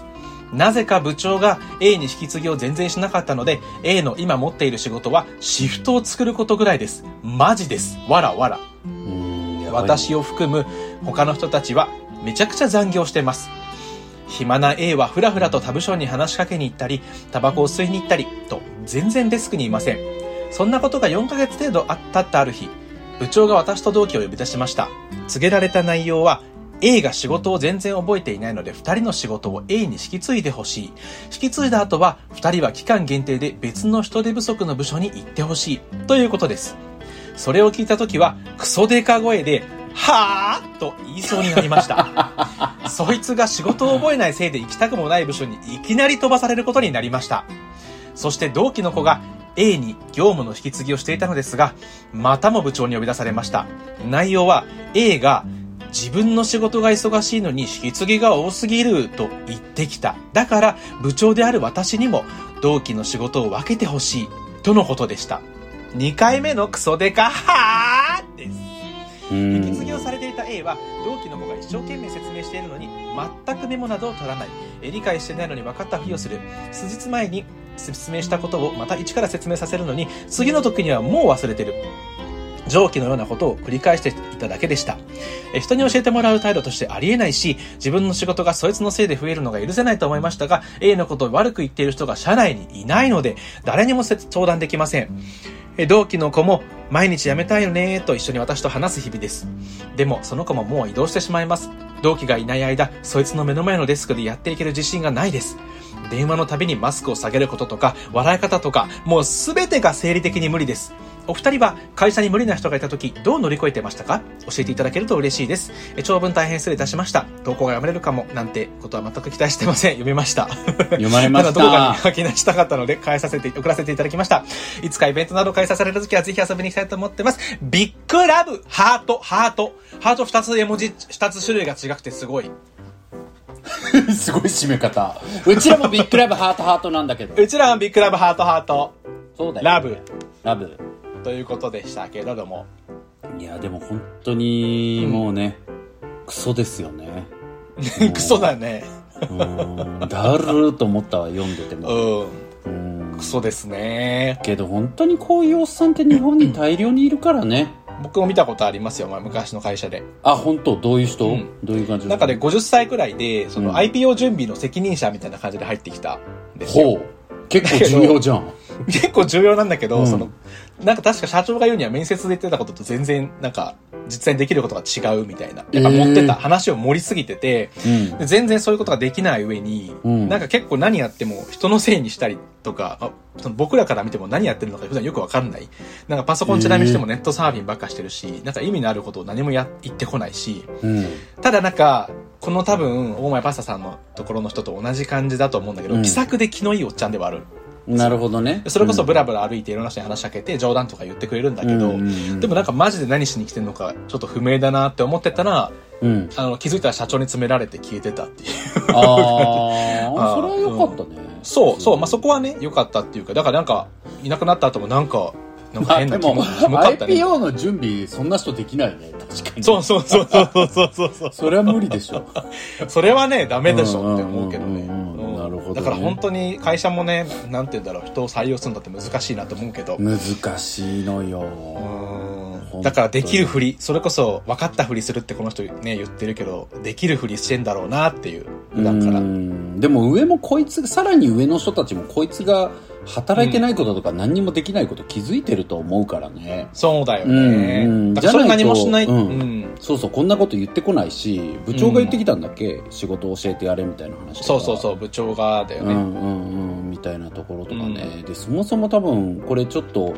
Speaker 2: なぜか部長が A に引き継ぎを全然しなかったので、A の今持っている仕事はシフトを作ることぐらいです。マジです。わらわら。私を含む他の人たちはめちゃくちゃ残業してます。暇な A はふらふらと他部署に話しかけに行ったり、タバコを吸いに行ったり、と全然デスクにいません。そんなことが4ヶ月程度あったったある日、部長が私と同期を呼び出しました。告げられた内容は、A が仕事を全然覚えていないので、2人の仕事を A に引き継いでほしい。引き継いだ後は、2人は期間限定で別の人手不足の部署に行ってほしい。ということです。それを聞いた時は、クソデカ声で、はぁと言いそうになりました。そいつが仕事を覚えないせいで行きたくもない部署にいきなり飛ばされることになりました。そして同期の子が A に業務の引き継ぎをしていたのですが、またも部長に呼び出されました。内容は A が自分の仕事が忙しいのに引き継ぎが多すぎると言ってきた。だから部長である私にも同期の仕事を分けてほしい。とのことでした。2回目のクソデカはーです。
Speaker 3: うん
Speaker 2: 引き継ぎをされていた A は同期の子が一生懸命説明しているのに全くメモなどを取らないえ理解してないのに分かったふりをする数日前に説明したことをまた一から説明させるのに次の時にはもう忘れてる上記のようなことを繰り返していただけでした。え人に教えてもらう態度としてありえないし、自分の仕事がそいつのせいで増えるのが許せないと思いましたが、A のことを悪く言っている人が社内にいないので、誰にも相談できません。え同期の子も、毎日辞めたいよねと一緒に私と話す日々です。でも、その子ももう移動してしまいます。同期がいない間、そいつの目の前のデスクでやっていける自信がないです。電話のたびにマスクを下げることとか、笑い方とか、もうすべてが生理的に無理です。お二人は会社に無理な人がいた時どう乗り越えてましたか？教えていただけると嬉しいです。え長文大変失礼いたしました。投稿が読まれるかもなんてことは全く期待してません。読みました。
Speaker 3: 読まれました
Speaker 2: だどこかに書き出したかったので、返させて、送らせていただきました。いつかイベントなど開催されるときはぜひ遊びに行きたいと思ってます。ビッグラブ、ハート、ハート。ハート二つ絵文字、二つ種類が違くてすごい。
Speaker 3: すごい締め方うちらもビッグラブハートハートなんだけど
Speaker 2: うちらはビッグラブ、ハート、ハート。
Speaker 3: そうだよ
Speaker 2: ラブ。
Speaker 3: ラブ
Speaker 2: ということでしたけれども。
Speaker 3: いやでも本当にもうね、クソですよね
Speaker 2: クソだね。
Speaker 3: うんだるーと思ったわ読んでても
Speaker 2: うん。
Speaker 3: うん
Speaker 2: クソですね。
Speaker 3: けど本当にこういうおっさんって日本に大量にいるからね
Speaker 2: 僕も見たことありますよ、まあ、昔の会社で。
Speaker 3: あ本当？どういう人、
Speaker 2: うん。
Speaker 3: どういう感じの？
Speaker 2: なんかね、50歳くらいで、その
Speaker 3: うん。
Speaker 2: IPO 準備の責任者みたいな感じで入ってきたんですよ。
Speaker 3: ほう。結構重要じゃん
Speaker 2: 結構重要なんだけど、
Speaker 3: うん。
Speaker 2: その、なんか確か社長が言うには面接で言ってたことと全然、なんか、実際にできることが違うみたいな。やっぱ持ってた、
Speaker 3: えー
Speaker 2: 話を盛りすぎてて、
Speaker 3: うん。
Speaker 2: で全然そういうことができない上に、
Speaker 3: うん。
Speaker 2: なんか結構何やっても人のせいにしたりとか、あその僕らから見ても何やってるのか普段よくわかんない。なんかパソコンちなみにしてもネットサーフィンばっかしてるし、なんか意味のあることを何もや言ってこないし、
Speaker 3: うん。
Speaker 2: ただなんか、この多分、大前パスタさんのところの人と同じ感じだと思うんだけど、
Speaker 3: うん。
Speaker 2: 気さくで気のいいおっちゃんではある。
Speaker 3: なるほどね。
Speaker 2: それこそブ
Speaker 3: ラ
Speaker 2: ラブラ歩いていろんな人に話しかけて冗談とか言ってくれるんだけど、でもなんかマジで何しに来てんのかちょっと不明だなって思ってたら、
Speaker 3: うん。
Speaker 2: あの気づいたら社長に詰められて消えてたっていう。
Speaker 3: あ あそれはよかったね、
Speaker 2: そう、そう、まあ、そこはね、良かったっていうか、だからなんか、いなくなった後もなんか、なんか変な気も、キモかったね。
Speaker 3: IPO の準備そんな人できないね。確かに。
Speaker 2: そうそうそうそうそうそうそう。
Speaker 3: それは無理でしょ
Speaker 2: それはね、ダメでしょって思うけどね。
Speaker 3: るほどね
Speaker 2: だから本当に会社もね、なんて言うんだろう、人を採用するんだって難しいなと思うけど。
Speaker 3: 難しいのよ
Speaker 2: うんだからできるふり、それこそ分かったふりするってこの人ね、言ってるけど、できるふりしてんだろうなっていう。普段から。
Speaker 3: うんでも上もこいつさらに上の人たちもこいつが働いてないこととか何にもできないこと気づいてると思うからね、
Speaker 2: そうだよ
Speaker 3: うん。う
Speaker 2: ね。
Speaker 3: ん
Speaker 2: それ何もしない。う
Speaker 3: うん。そうそうこんなこと言ってこないし部長が言ってきたんだっけ、仕事教えてやれみたいな話
Speaker 2: そうそうそう、部長がだよね。
Speaker 3: うんうんうんみたいなところとかね、でそもそも多分これちょっと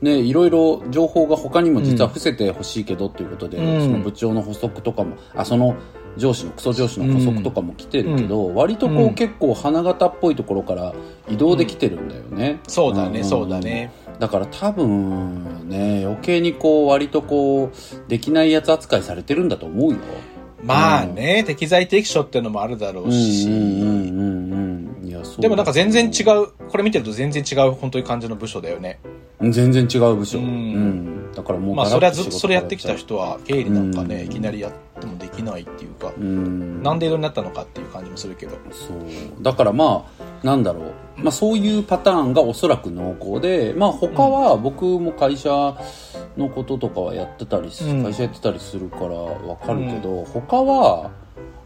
Speaker 3: ねいろいろ情報が他にも実は伏せてほしいけどっていうことで、
Speaker 2: うん。
Speaker 3: その部長の補足とかもあその上司のクソ上司の補足とかも来てるけど、割とこう、
Speaker 2: うん。
Speaker 3: 結構花形っぽいところから移動できてるんだよね、
Speaker 2: そうだね、
Speaker 3: ん。
Speaker 2: そうだね。
Speaker 3: だから多分ね余計にこう割とこうできないやつ扱いされてるんだと思うよ。
Speaker 2: まあね、適材適所っていうのもあるだろうし。
Speaker 3: うん
Speaker 2: でもなんか全然違う、これ見てると全然違う本当に感じの部署だよね。
Speaker 3: 全然違う部署、
Speaker 2: う
Speaker 3: うん。んだからもう
Speaker 2: まあ
Speaker 3: ガ
Speaker 2: それはずっとそれやってきた人は経理なんかね、
Speaker 3: うん。
Speaker 2: いきなりやってもできないっていうか、
Speaker 3: うん。
Speaker 2: なんで色になったのかっていう感じもするけど。
Speaker 3: そう。だからまあなんだろう、まあ、そういうパターンがおそらく濃厚でまあ他は僕も会社のこととかはやってたり会社やってたりするからわかるけど、他は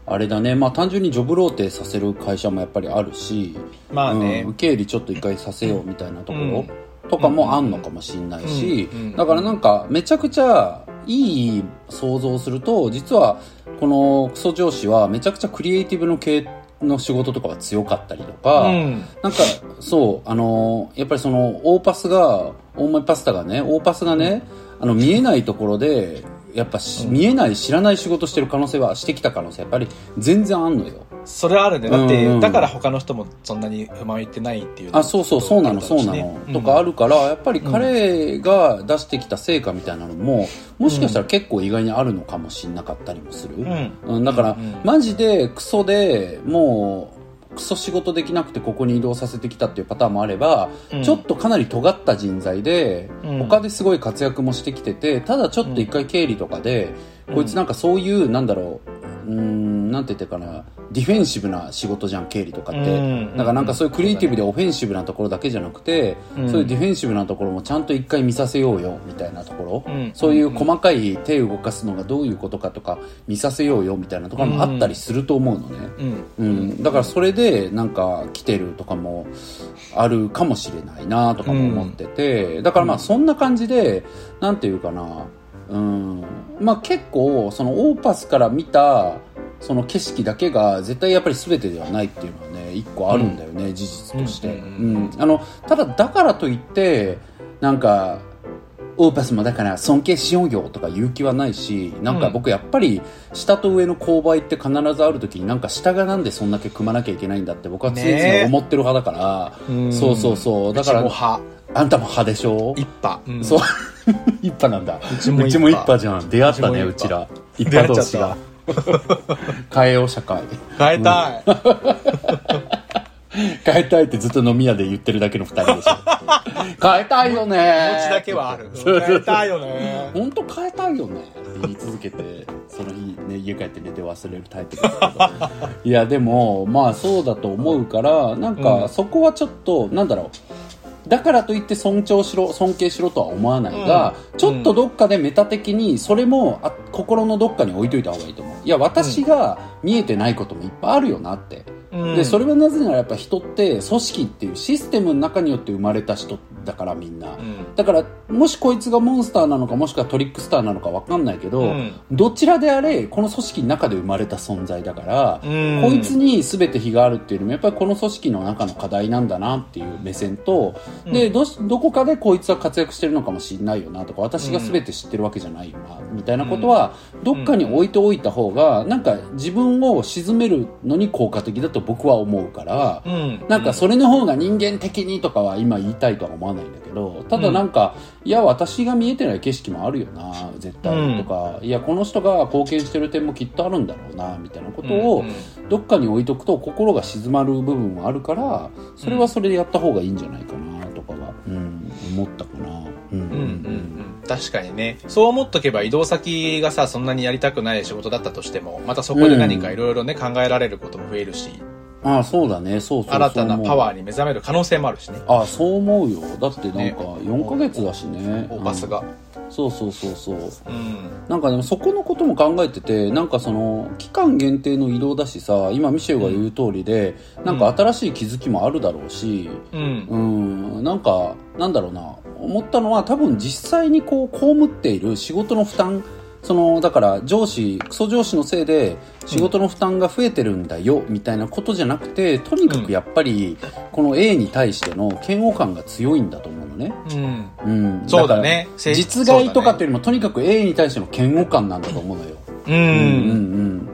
Speaker 3: あれだね。まあ単純にジョブローテさせる会社もやっぱりあるし
Speaker 2: まあね。
Speaker 3: うん、経理ちょっと一回させようみたいなところ、
Speaker 2: うん。
Speaker 3: とかもあんのかもしんないし、だからなんかめちゃくちゃいい想像をすると実はこのクソ上司はめちゃくちゃクリエイティブの系の仕事とかは強かったりとか、
Speaker 2: うん。
Speaker 3: なんかそうあのやっぱりそのオーパスが大前パスタがねオーパスがね、あの見えないところでやっぱし、見えない知らない仕事してる可能性はしてきた可能性やっぱり全然あんのよ。
Speaker 2: それはあるね。だって、
Speaker 3: うんうん
Speaker 2: だから他の人もそんなに不満言ってないっていうの
Speaker 3: あそうそうそうなのそうなの、とかあるからやっぱり
Speaker 2: うん。
Speaker 3: 彼が出してきた成果みたいなのももしかしたら結構意外にあるのかもしんなかったりもする、
Speaker 2: うん。
Speaker 3: うんだから、
Speaker 2: うんうん。
Speaker 3: マジでクソでもうクソ仕事できなくてここに移動させてきたっていうパターンもあれば、
Speaker 2: うん。
Speaker 3: ちょっとかなり尖った人材で、
Speaker 2: うん。
Speaker 3: 他ですごい活躍もしてきててただちょっと一回経理とかで、こいつなんかそういうなんだろううーんなんて言ってかな。ディフェンシブな仕事じゃん経理とかって、
Speaker 2: うん。
Speaker 3: だからなんかそういうクリエイティブでオフェンシブなところだけじゃなくて、
Speaker 2: うん。
Speaker 3: そういうディフェンシブなところもちゃんと一回見させようよみたいなところ、
Speaker 2: うん。
Speaker 3: そういう細かい手を動かすのがどういうことかとか見させようよみたいなところもあったりすると思うのね、
Speaker 2: うん。
Speaker 3: うん、だからそれでなんか来てるとかもあるかもしれないなとかも思ってて、だからまあそんな感じでなんていうかなうん。まあ結構そのオーパスから見たその景色だけが絶対やっぱり全てではないっていうのはね一個あるんだよね、事実として、
Speaker 2: う
Speaker 3: うんんあのただだからといってなんかオーパスもだから尊敬しようよとか言う気はないしなんか僕やっぱり下と上の勾配って必ずある時になんか下がなんでそんだけ組まなきゃいけないんだって僕は常々思ってる派だから、
Speaker 2: うん
Speaker 3: そうそうそう。だからあんたも派でしょ？
Speaker 2: 一派、うん。
Speaker 3: そう。一派なんだ。
Speaker 2: うちも一派。
Speaker 3: うちも一派じゃん。出会ったねう
Speaker 2: うち
Speaker 3: ら。一派同士が。変えよう社会。
Speaker 2: 変えたい、
Speaker 3: 変えたいってずっと飲み屋で言ってるだけの二人でしょ。変えたいよね。
Speaker 2: 気持ちだけはある。変えたいよね。
Speaker 3: 本当変えたいよね。って言い続けてその日、ね、家帰って寝て忘れるタイプですけど。いやでもまあそうだと思うからなん
Speaker 2: うん。
Speaker 3: かそこはちょっと、なんだろうだからといって尊重しろ尊敬しろとは思わないが、
Speaker 2: うん。
Speaker 3: ちょっとどっかでメタ的にそれもあ心のどっかに置いといた方がいいと思う。いや私が見えてないこともいっぱいあるよなって、
Speaker 2: うん。
Speaker 3: でそれはなぜならやっぱ人って組織っていうシステムの中によって生まれた人だからみんな、
Speaker 2: うん。
Speaker 3: だからもしこいつがモンスターなのかもしくはトリックスターなのか分かんないけど、
Speaker 2: うん。
Speaker 3: どちらであれこの組織の中で生まれた存在だから、
Speaker 2: うん。
Speaker 3: こいつに全て非があるっていうのもやっぱりこの組織の中の課題なんだなっていう目線と、でどこかでこいつは活躍してるのかもしれないよなとか私が全て知ってるわけじゃないよなみたいなことはどっかに置いておいた方がなんか自分を沈めるのに効果的だと僕は思うから。
Speaker 2: うん。
Speaker 3: なんかそれの方が人間的にとかは今言いたいとは思わないんだけどただなんか、いや私が見えてない景色もあるよな絶対とか、いやこの人が貢献してる点もきっとあるんだろうなみたいなことを
Speaker 2: うんうん。
Speaker 3: どっかに置いとくと心が静まる部分もあるからそれはそれでやった方がいいんじゃないかなとかは、うん、思ったかな。うんうん
Speaker 2: うん。うんうん確かにね。そう思っとけば移動先がさそんなにやりたくない仕事だったとしてもまたそこで何かいろいろね、考えられることも増えるし。
Speaker 3: ああそうだね。そうそうそう。
Speaker 2: 新たなパワ
Speaker 3: ー
Speaker 2: ーに目覚める可能性もあるしね。
Speaker 3: ああそう思うよ。だってなん
Speaker 2: ね。
Speaker 3: か4ヶ月だしね。
Speaker 2: オーパスが。
Speaker 3: うんそうそうそうそう。
Speaker 2: うん。
Speaker 3: なんかでもそこのことも考えててなんかその期間限定の移動だしさ今ミシェルが言う通りで、なんか新しい気づきもあるだろうし
Speaker 2: うん。
Speaker 3: うん。なんかなんだろうな。思ったのは多分実際にこう被っている仕事の負担そのだから上司クソ上司のせいで仕事の負担が増えてるんだよみたいなことじゃなくてとにかくやっぱりこの A に対しての嫌悪感が強いんだと思う。のね。
Speaker 2: うん。
Speaker 3: うん、
Speaker 2: そうだね。
Speaker 3: 実害とかっていうよりも、とにかく A に対しての嫌悪感なんだと思うのよ。
Speaker 2: うん、
Speaker 3: うんうん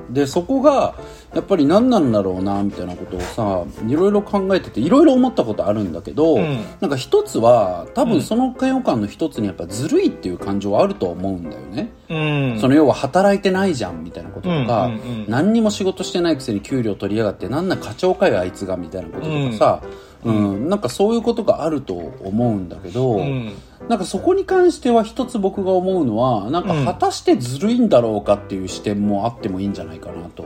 Speaker 3: うん、でそこがやっぱり何なんだろうなみたいなことをさいろいろ考えてていろいろ思ったことあるんだけど、
Speaker 2: うん。
Speaker 3: なんか一つは多
Speaker 2: うん。
Speaker 3: 分その嫌悪感の一つにやっぱずるいっていう感情はあると思うんだよね、
Speaker 2: うん。
Speaker 3: その要は働いてないじゃんみたいなこととか、何にも仕事してないくせに給料取りやがってなんな課長かよあいつがみたいなこととかさ、うんなんかそういうことがあると思うんだけど、
Speaker 2: うん。
Speaker 3: なんかそこに関しては一つ僕が思うのはなんか
Speaker 2: うん
Speaker 3: 果たしてずるいんだろうかっていう視点もあってもいいんじゃないかなと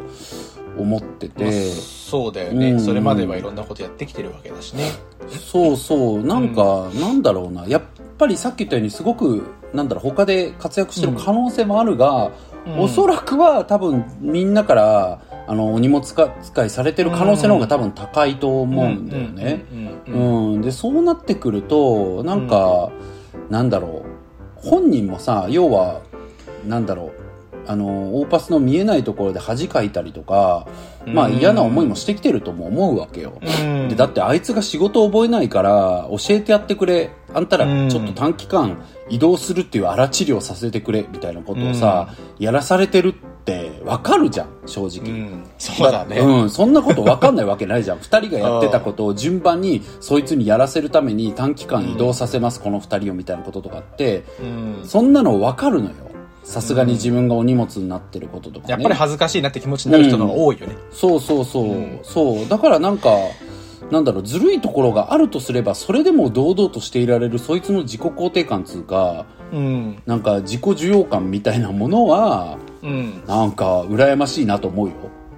Speaker 3: 思って
Speaker 2: まあ
Speaker 3: て、
Speaker 2: そうだよね、
Speaker 3: うん。
Speaker 2: それまではいろんなことやってきてるわけだしね。
Speaker 3: そうそう。なんかなんだろうな。やっぱりさっき言ったようにすごくなんだろう他で活躍してる可能性もあるが、
Speaker 2: うん。
Speaker 3: おそらくは多分みんなからあのお荷物か使いされてる可能性の方が多分高いと思うんだよね。
Speaker 2: うんうんうん
Speaker 3: うん、でそうなってくるとなんか、なんだろう。本人もさ要はなんだろう。あのオーパスの見えないところで恥かいたりとか、まあ
Speaker 2: うん
Speaker 3: 嫌な思いもしてきてるとも思うわけよ。
Speaker 2: うん。
Speaker 3: でだってあいつが仕事を覚えないから教えてやってくれ。あんた
Speaker 2: うん。
Speaker 3: らちょっと短期間移動するっていう荒治療させてくれみたいなことをさ、やらされてるってわかるじゃん正直。
Speaker 2: うんそうだね、
Speaker 3: うん、そんなこと分かんないわけないじゃん。二人がやってたことを順番にそいつにやらせるために短期間移動させます、この二人をみたいなこととかって、
Speaker 2: うん
Speaker 3: そんなの分かるのよ。さすがに自分がお荷物になってることとかね。
Speaker 2: やっぱり恥ずかしいなって気持ちになる人の方が多いよね。
Speaker 3: そうそうそう、
Speaker 2: うん
Speaker 3: そう。だからなんか、なんだろう、ずるいところがあるとすれば、それでも堂々としていられる、そいつの自己肯定感つうか、
Speaker 2: うん。
Speaker 3: なんか自己需要感みたいなものは、
Speaker 2: うん。
Speaker 3: なんか羨ましいなと思うよ。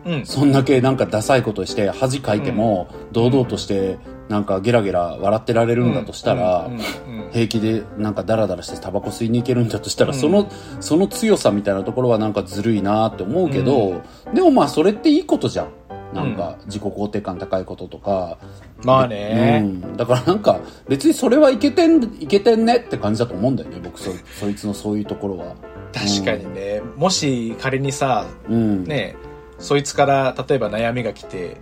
Speaker 2: うん。
Speaker 3: そんだけなんかダサいことして恥かいても堂々としてなんかゲラゲラ笑ってられるんだとしたら
Speaker 2: うん。うん。うん。
Speaker 3: 平気でなんかダラダラしてタバコ吸いに行けるんだとしたら
Speaker 2: うん。
Speaker 3: そのその強さみたいなところはなんかずるいなって思うけどでもまあそれっていいことじゃん。なんか自己肯定感高いこととか。
Speaker 2: まあ
Speaker 3: う
Speaker 2: ね。
Speaker 3: ん。だからなんか別にそれはいけてんいけてんねって感じだと思うんだよね僕。そ そいつのそういうところは
Speaker 2: 確かにね。もし仮にさ、
Speaker 3: うん。
Speaker 2: ね、そいつから例えば悩みが来て、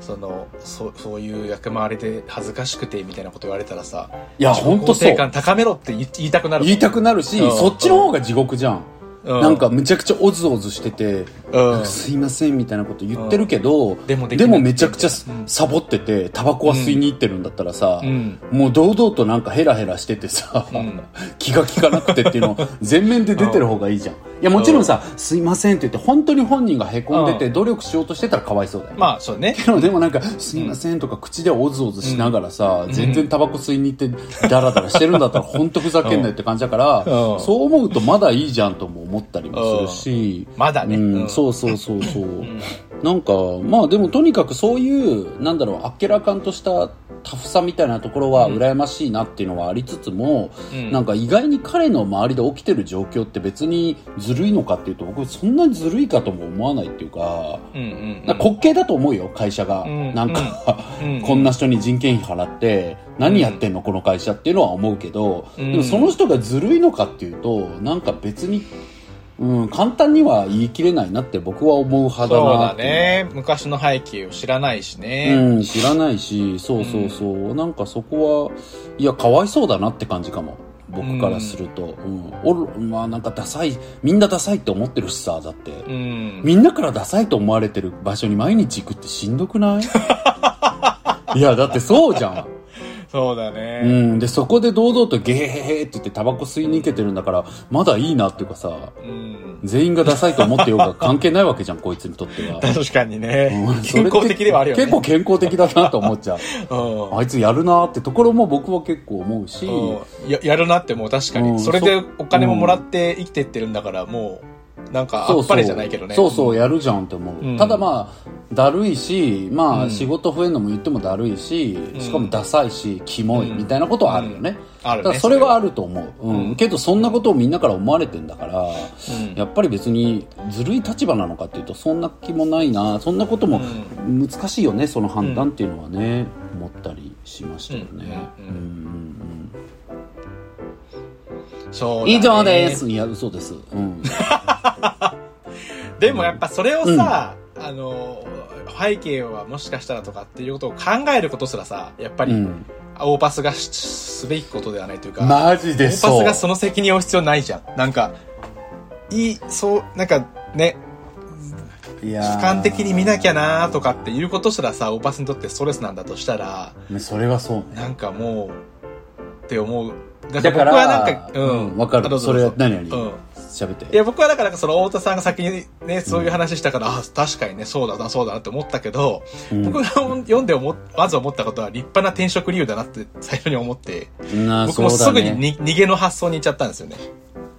Speaker 2: その、そそういう役回りで恥ずかしくてみたいなこと言われたらさ、
Speaker 3: いや本当そう。
Speaker 2: 高めろって言いたくなる。
Speaker 3: 言いたくなるし
Speaker 2: うん。
Speaker 3: そっちの方が地獄じゃん
Speaker 2: うん
Speaker 3: なんかむちゃくちゃオズオズしてて、
Speaker 2: うん。
Speaker 3: すいませんみたいなこと言ってるけど、
Speaker 2: でも
Speaker 3: めちゃくちゃ
Speaker 2: うん
Speaker 3: サボってて、タバコは吸いに行ってるんだったらさ、
Speaker 2: うん。
Speaker 3: もう堂々となんかヘラヘラしててさ、
Speaker 2: うん。
Speaker 3: 気が利かなくてっていうの 全面で出てる方がいいじゃん。いやもちろんさ、すいませんって言って本当に本人が凹んでて努力しようとしてたらかわいそうだよ。
Speaker 2: まあ、そうね。
Speaker 3: けどでもなんか、すいませんとか口でオズオズしながらさ、全然タバコ吸いに行ってダラダラしてるんだったら本当ふざけんなよって感じだから、
Speaker 2: うん。
Speaker 3: そう思うとまだいいじゃんとも思ったりもするし、
Speaker 2: まだね。
Speaker 3: うん。
Speaker 2: うん。
Speaker 3: そうそうそうそう。なんか、まあでもとにかくそういう、なんだろう、あっけらかんとしたタフさみたいなところは羨ましいなっていうのはありつつも、
Speaker 2: うん。
Speaker 3: なんか意外に彼の周りで起きてる状況って別にずるいのかっていうと僕そんなにずるいかとも思わないっていうか、
Speaker 2: うんうん
Speaker 3: なんか滑稽だと思うよ、会社が。
Speaker 2: うん。
Speaker 3: なんか、
Speaker 2: うん。
Speaker 3: こんな人に人件費払って、何やってんの、この会社っていうのは思うけど、
Speaker 2: うん。
Speaker 3: でもその人がずるいのかっていうと、なんか別に、うん、簡単には言い切れないなって僕は思う派だ
Speaker 2: そうだ
Speaker 3: なっていう
Speaker 2: ね。昔の背景を知らないしね。
Speaker 3: うん、知らないし、そうそうそう、なんかそこは、いや、かわいそうだなって感じかも。僕からすると。うん。おる、まあなんかダサい、みんなダサいって思ってるしさ、だって。
Speaker 2: うん。
Speaker 3: みんなからダサいと思われてる場所に毎日行くってしんどくない？いや、だってそうじゃん。
Speaker 2: そうだ
Speaker 3: う
Speaker 2: ね。
Speaker 3: ん。で、そこで堂々とゲヘヘヘって言ってタバコ吸いに行けてるんだから、まだいいなっていうかさ、
Speaker 2: うん。
Speaker 3: 全員がダサいと思ってようが関係ないわけじゃん、こいつにとっては。
Speaker 2: 確かにね
Speaker 3: うん。
Speaker 2: 健康的ではあるよね。
Speaker 3: 結構健康的だなと思っちゃう。
Speaker 2: うん
Speaker 3: あいつやるなってところも僕は結構思うし、
Speaker 2: うんややるなってもう確かに、
Speaker 3: うん
Speaker 2: それでお金ももらって生きてってるんだからもうなんかあっぱれじゃないけどね。
Speaker 3: そうそう、やるじゃんって思う。
Speaker 2: うん。
Speaker 3: ただまあ、だるいし、ま
Speaker 2: うん。
Speaker 3: あ仕事増えんのも言ってもだるいし、しかもダサいし、キモいみたいなことはあるよね。
Speaker 2: あるね
Speaker 3: だそれはあると思う。うん。
Speaker 2: うん。
Speaker 3: けどそんなことをみんなから思われてんだから、
Speaker 2: うん。
Speaker 3: やっぱり別にずるい立場なのかっていうとそんな気もないな。そんなことも難しいよね、その判断っていうのはね、思ったりしましたよね。
Speaker 2: うん。うん。うん
Speaker 3: うんうん
Speaker 2: そうだね
Speaker 3: 以上です。いや、嘘です。うん。
Speaker 2: でもやっぱそれをさ、あの背景はもしかしたらとかっていうことを考えることすらさやっぱり、
Speaker 3: うん
Speaker 2: オーパスがしすべきことではないというか、
Speaker 3: マジで
Speaker 2: オーパス。がその責任を負う必要ないじゃんなんかいいそうなんかね
Speaker 3: いや
Speaker 2: 俯瞰的に見なきゃなとかっていうことすらさオーパスにとってストレスなんだとしたら
Speaker 3: ねそれはそうね。
Speaker 2: なんかもうって思うだから僕はなんかうん
Speaker 3: わかる。それ何々。
Speaker 2: うん
Speaker 3: 喋って。
Speaker 2: いや、僕はだから、その、太田さんが先にね、そういう話したから、あ、確かにね、そうだな、そうだなって思ったけど、
Speaker 3: うん
Speaker 2: 僕が読んで思っまず思ったことは、立派な転職理由だなって最初に思って、
Speaker 3: な
Speaker 2: 僕もすぐに
Speaker 3: そうだね
Speaker 2: に逃げの発想に行っちゃったんですよね。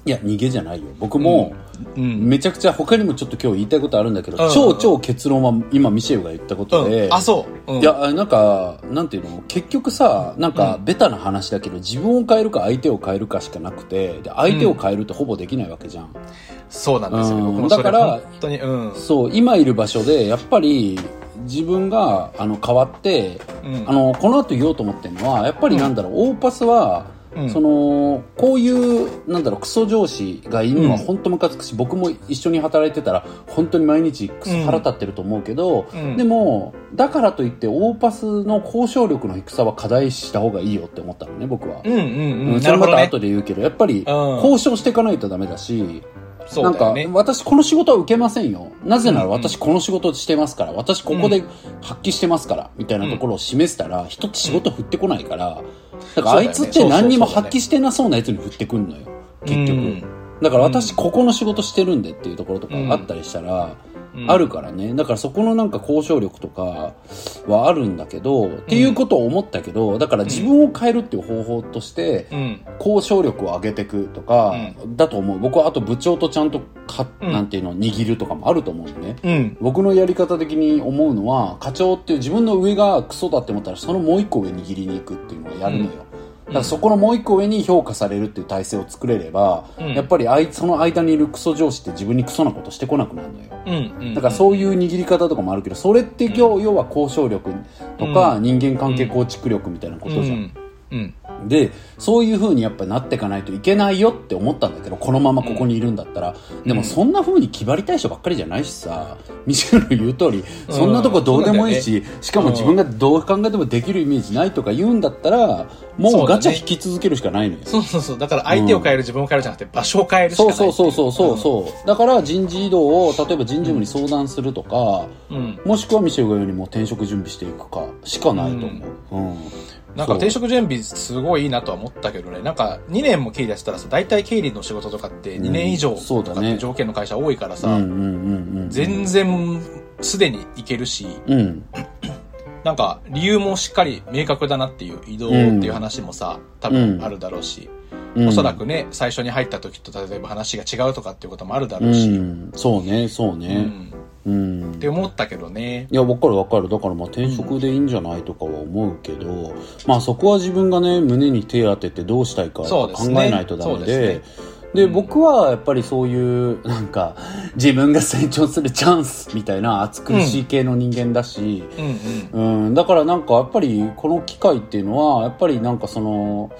Speaker 3: いや、逃げじゃないよ。僕も、
Speaker 2: うん。
Speaker 3: めちゃくちゃ他にもちょっと今日言いたいことあるんだけど、
Speaker 2: うん
Speaker 3: 超超結論は今ミシェルが言ったことで、
Speaker 2: うん。あ、そう。うん、
Speaker 3: い、や、なんか、なんていうの？結局さ、なんか、ベタな話だけど、自分を変えるか相手を変えるかしかなくて、で、相手を変えるってほぼできないわけじゃん。
Speaker 2: そうなんですよ。
Speaker 3: うんだから
Speaker 2: 本当に、うん。
Speaker 3: そう、今いる場所で、やっぱり、自分が、あの、変わって、
Speaker 2: うん
Speaker 3: あの、この後言おうと思ってるのは、やっぱりなんだろう、オーパスは、
Speaker 2: うん
Speaker 3: その、こういう、なんだろう、クソ上司がいるのは
Speaker 2: うん
Speaker 3: 本当ムカつくし、僕も一緒に働いてたら、本当に毎日クソ腹立ってると思うけど、
Speaker 2: うん
Speaker 3: でも、だからといって、オーパスの交渉力の低さは課題視した方がいいよって思ったのね、僕は。
Speaker 2: うんうん
Speaker 3: う
Speaker 2: うんん。
Speaker 3: それまた。後で言うけど、やっぱり、
Speaker 2: ん
Speaker 3: 交渉していかないとダメだし、なんか私この仕事は受けませんよ。なぜなら私この仕事してますから、私ここで発揮してますから、みたいなところを示したら、人って仕事振ってこないから、だからあいつって何にも発揮してなそうなやつに振ってくんのよ。結局。だから私ここの仕事してるんでっていうところとかあったりしたら、あるからね。だからそこのなんか交渉力とかはあるんだけど、っていうことを思ったけど、だから自分を変えるっていう方法として、
Speaker 2: うん。
Speaker 3: 交渉力を上げていくとか、だと思う。僕はあと部長とちゃんとか、
Speaker 2: うん
Speaker 3: なんていうの、握るとかもあると思うのね。
Speaker 2: うん。
Speaker 3: 僕のやり方的に思うのは、課長っていう自分の上がクソだって思ったら、そのもう一個上握りに行くっていうのをやるのよ。だからそこのもう一個上に評価されるっていう体制を作れれば、
Speaker 2: うん
Speaker 3: やっぱりあいその間にいるクソ上司って自分にクソなことしてこなくなるのよ。
Speaker 2: うん。うん。
Speaker 3: だからそういう握り方とかもあるけど、それって今日、要は交渉力とか人間関係構築力みたいなことじゃん。
Speaker 2: うん。うん。
Speaker 3: で、そういう風にやっぱなっていかないといけないよって思ったんだけど、このままここにいるんだったら。でもそんな風に気張りたい人ばっかりじゃないしさ、ミシェルの言う通り、そんなとこどうでもいいし、しかも自分がどう考えてもできるイメージないとか言うんだったら、もうガチャ引き続けるしかないのよ。
Speaker 2: そうそうそう。だから相手を変える、自分を変えるじゃなくて場所を変えるしかな
Speaker 3: そ
Speaker 2: いう
Speaker 3: そうそうそうそうそう。だから人事異動を、例えば人事部に相談するとか、
Speaker 2: うん。
Speaker 3: もしくはミシェルが言うようにもう転職準備していくかしかないと思う。うん。
Speaker 2: なんか転職準備すごいいいなとは思ったけどね。なんか2年も経理やってたらさ、大体経理の仕事とかって2年以上とかって条件の会社多いからさ。全然すでにいけるし、
Speaker 3: うん。
Speaker 2: なんか理由もしっかり明確だなっていう移動っていう話もさ、多分あるだろうし、
Speaker 3: うん
Speaker 2: おそらくね、最初に入った時と例えば話が違うとかっていうこともあるだろ
Speaker 3: う
Speaker 2: うし、
Speaker 3: ん。そうね、そう
Speaker 2: う
Speaker 3: ね。
Speaker 2: ん
Speaker 3: うん。
Speaker 2: って思ったけどね。
Speaker 3: いや、わかるわかる。だからまあ転職でいいんじゃないとかは思うけど、まあそこは自分がね、胸に手当ててどうしたいか考えないとダメで、
Speaker 2: で
Speaker 3: 僕はやっぱりそういう、なんか、自分が成長するチャンスみたいな暑苦しい系の人間だし、
Speaker 2: うんうん。
Speaker 3: うん、だからなんかやっぱりこの機会っていうのは、やっぱりなんかその、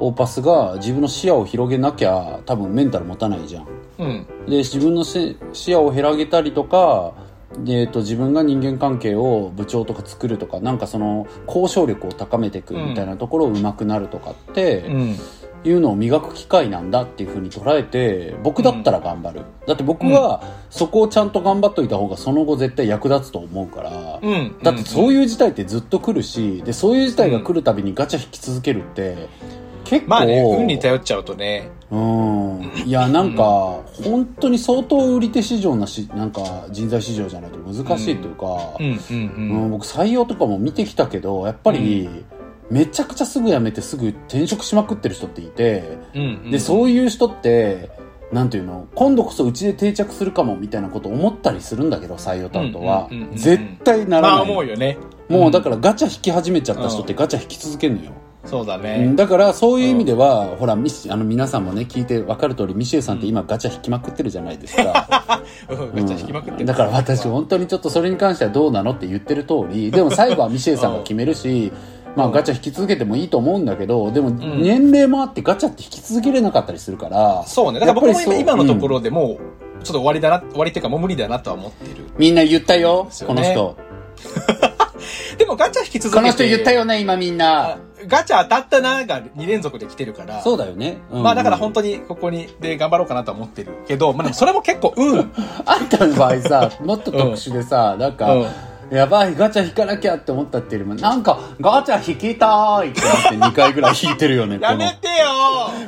Speaker 3: オーパスが自分の視野を広げなきゃ多分メンタル持たないじゃん。
Speaker 2: うん。
Speaker 3: で自分のせ視野を広げたりとかで、えー、と自分が人間関係を部長とか作るとかなんかその交渉力を高めていくみたいなところを上手くなるとかって
Speaker 2: うん。
Speaker 3: いうのを磨く機会なんだっていうふうに捉えて僕だったら頑張る、だって僕はそこをちゃんと頑張っといた方がその後絶対役立つと思うから、
Speaker 2: うん。
Speaker 3: だってそういう事態ってずっと来るしでそういう事態が来るたびにガチャ引き続けるって結構、
Speaker 2: まあね、運に頼っちゃうとね、
Speaker 3: うん。いや、なんか、本当に相当売り手市場なし、なんか人材市場じゃないと難しいというか、
Speaker 2: うんうん
Speaker 3: うん僕採用とかも見てきたけど、やっぱり、めちゃくちゃすぐ辞めてすぐ転職しまくってる人っていて、
Speaker 2: うん。うんうん。
Speaker 3: で、そういう人って、なんていうの今度こそうちで定着するかもみたいなこと思ったりするんだけど、採用担当は
Speaker 2: うんうんうんうん。
Speaker 3: 絶対な
Speaker 2: まあ
Speaker 3: らない。
Speaker 2: 思うよね。
Speaker 3: もうだからガチャ引き始めちゃった人ってガチャ引き続けるのよ。う
Speaker 2: そうだね。
Speaker 3: ん。だからそういう意味では、ほらミシあの皆さんもね聞いて分かる通りミシェルさんって今ガチャ引きまくってるじゃないですか、
Speaker 2: うん。めっちゃ引きまくってる。
Speaker 3: うん。だから私本当にちょっとそれに関してはどうなのって言ってる通り でも最後はミシェルさんが決めるし、まあガチャ引き続けてもいいと思うんだけどでも
Speaker 2: ん。
Speaker 3: 年齢もあってガチャって引き続けれなかったりするから
Speaker 2: そうね。だから僕も今今のとこ
Speaker 3: うん
Speaker 2: ろでもう、ちょっと終わりだな、終わりっていうかもう無理だなとは思ってる。
Speaker 3: みんな言ったよ
Speaker 2: ね。
Speaker 3: この人。
Speaker 2: でもガチャ引き続けて。
Speaker 3: この人言ったよね今みんな
Speaker 2: ガチャ当たったなが2連続で来てるから。
Speaker 3: そうだよね、うん
Speaker 2: まあだから本当にここにで頑張ろうかなとは思ってるけど、まあでも それも結構、うん。
Speaker 3: あんたの場合さ、もっと特殊でさ、なんか、
Speaker 2: うん
Speaker 3: やばい、ガチャ引かなきゃって思ったっていうよりも、なんか、ガチャ引きたいってなって2回ぐらい引いてるよね、この
Speaker 2: やめ。てよ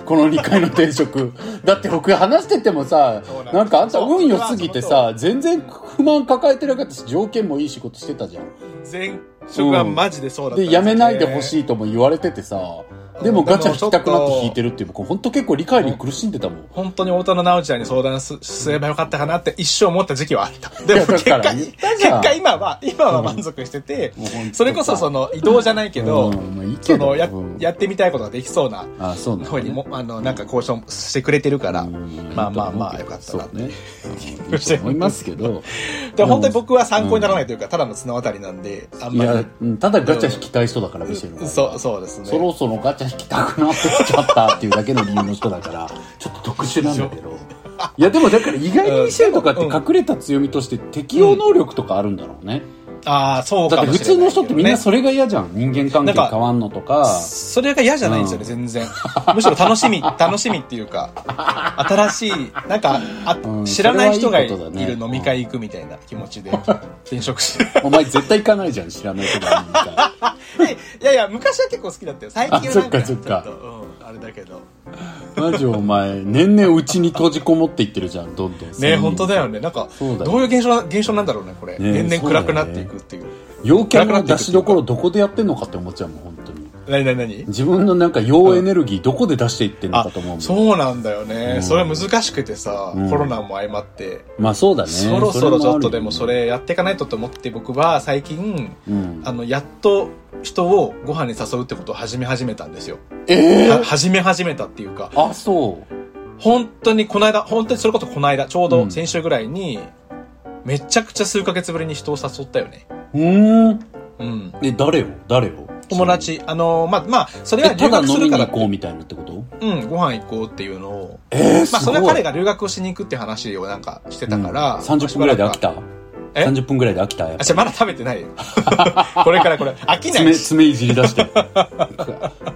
Speaker 3: この2回の転職。だって僕話しててもさ
Speaker 2: なん、
Speaker 3: かあんた運良すぎてさ、全然不満抱えてなかったし、条件もいい仕事してたじゃん。
Speaker 2: 前職はマジでそうだったん
Speaker 3: で、
Speaker 2: すよ。ね、
Speaker 3: 辞めないでほしいとも言われててさ、でもガチャ引きたくなって引いてるっていう、僕本当結構理解に苦しんでたもん。
Speaker 2: 本当に太田の直ちゃんに相談すすればよかったかなって一生思った時期はあった。でも結果、結果今は、今は満足してて
Speaker 3: もう本当、
Speaker 2: それこそその移動じゃないけど、
Speaker 3: うん。まあいいけど。
Speaker 2: そのや
Speaker 3: うん。
Speaker 2: やってみたいことができそうな
Speaker 3: あ、そう
Speaker 2: にも、あの、なんか交渉してくれてるから、
Speaker 3: うん。
Speaker 2: まあまあまあよかったな
Speaker 3: そうね。思いますけど。
Speaker 2: で本当に僕は参考にならないというか、ただの綱渡りなんで、あんまり、、
Speaker 3: うん。ただガチャ引きたい人だから、ミシェルは
Speaker 2: そう、そうですね。
Speaker 3: そろそろガチャ引きたくなってきちゃったっていうだけの理由の人だから、ちょっと特殊なんだけど。いや、でもだから意外にミシェルとかって隠れた強みとして適応能力とかあるんだろうね。
Speaker 2: ああ、そう
Speaker 3: だって
Speaker 2: かもしれないけどね。
Speaker 3: 普通の人ってみんなそれが嫌じゃん。人間関係変わんのとか。
Speaker 2: それが嫌じゃないんですよね、全然。むしろ楽しみ、楽しみっていうか、新しい、なんか、あ
Speaker 3: うん
Speaker 2: 知らない人がいる飲み会行くみたいな気持ちで転職して。
Speaker 3: お前絶対行かないじゃん、知らない人がいるか
Speaker 2: いやいや、昔は結構好きだったよ。最近はなんか、ちょっとうん、あれだけど。
Speaker 3: マジお前、年々うちに閉じこもっていってるじゃん、どんどん。
Speaker 2: ね本当だよね。なんか、どういう現象な、現象なんだろうね、これ。
Speaker 3: ね
Speaker 2: 年々暗くなっていくっていう。
Speaker 3: 陽キャの出しどころどこでやってんのかって思っちゃうもん、本当に。
Speaker 2: なになになに
Speaker 3: 自分のなんか陽エネルギーどこで出していってんの
Speaker 2: あ
Speaker 3: かと思うもん。
Speaker 2: そうなんだよね。
Speaker 3: うん
Speaker 2: それは難しくてさ、
Speaker 3: うん
Speaker 2: コロナも相まって、
Speaker 3: まあそうだね。
Speaker 2: そろそろちょっとでも
Speaker 3: そ
Speaker 2: それやっていかないとと思って僕は最近、
Speaker 3: あ
Speaker 2: の、やっと人をご飯に誘うってことを始め始めたんですよ。
Speaker 3: え
Speaker 2: は始め始めたっていうか、
Speaker 3: あ、そう。
Speaker 2: 本当にこの間、本当にそれこそこの間、ちょう
Speaker 3: うん
Speaker 2: ど先週ぐらいに、めちゃくちゃ数ヶ月ぶりに人を誘ったよね。
Speaker 3: うーん。
Speaker 2: うん。
Speaker 3: え、誰を？誰を？
Speaker 2: 友達、あのまあ、まあ、それは留学するからって、
Speaker 3: 行こうみたいなってこと？
Speaker 2: うん、ご飯行こうっていうのを、
Speaker 3: えー、
Speaker 2: まあ。それは彼が留学をしに行くって話をなんかしてたから、
Speaker 3: うん30分ぐらいで飽きた？
Speaker 2: え
Speaker 3: ?30 分ぐらいで飽きた？
Speaker 2: あ、じゃまだ食べてないよ。これからこれ、飽きな
Speaker 3: 爪、
Speaker 2: いし。
Speaker 3: 爪いじり出して。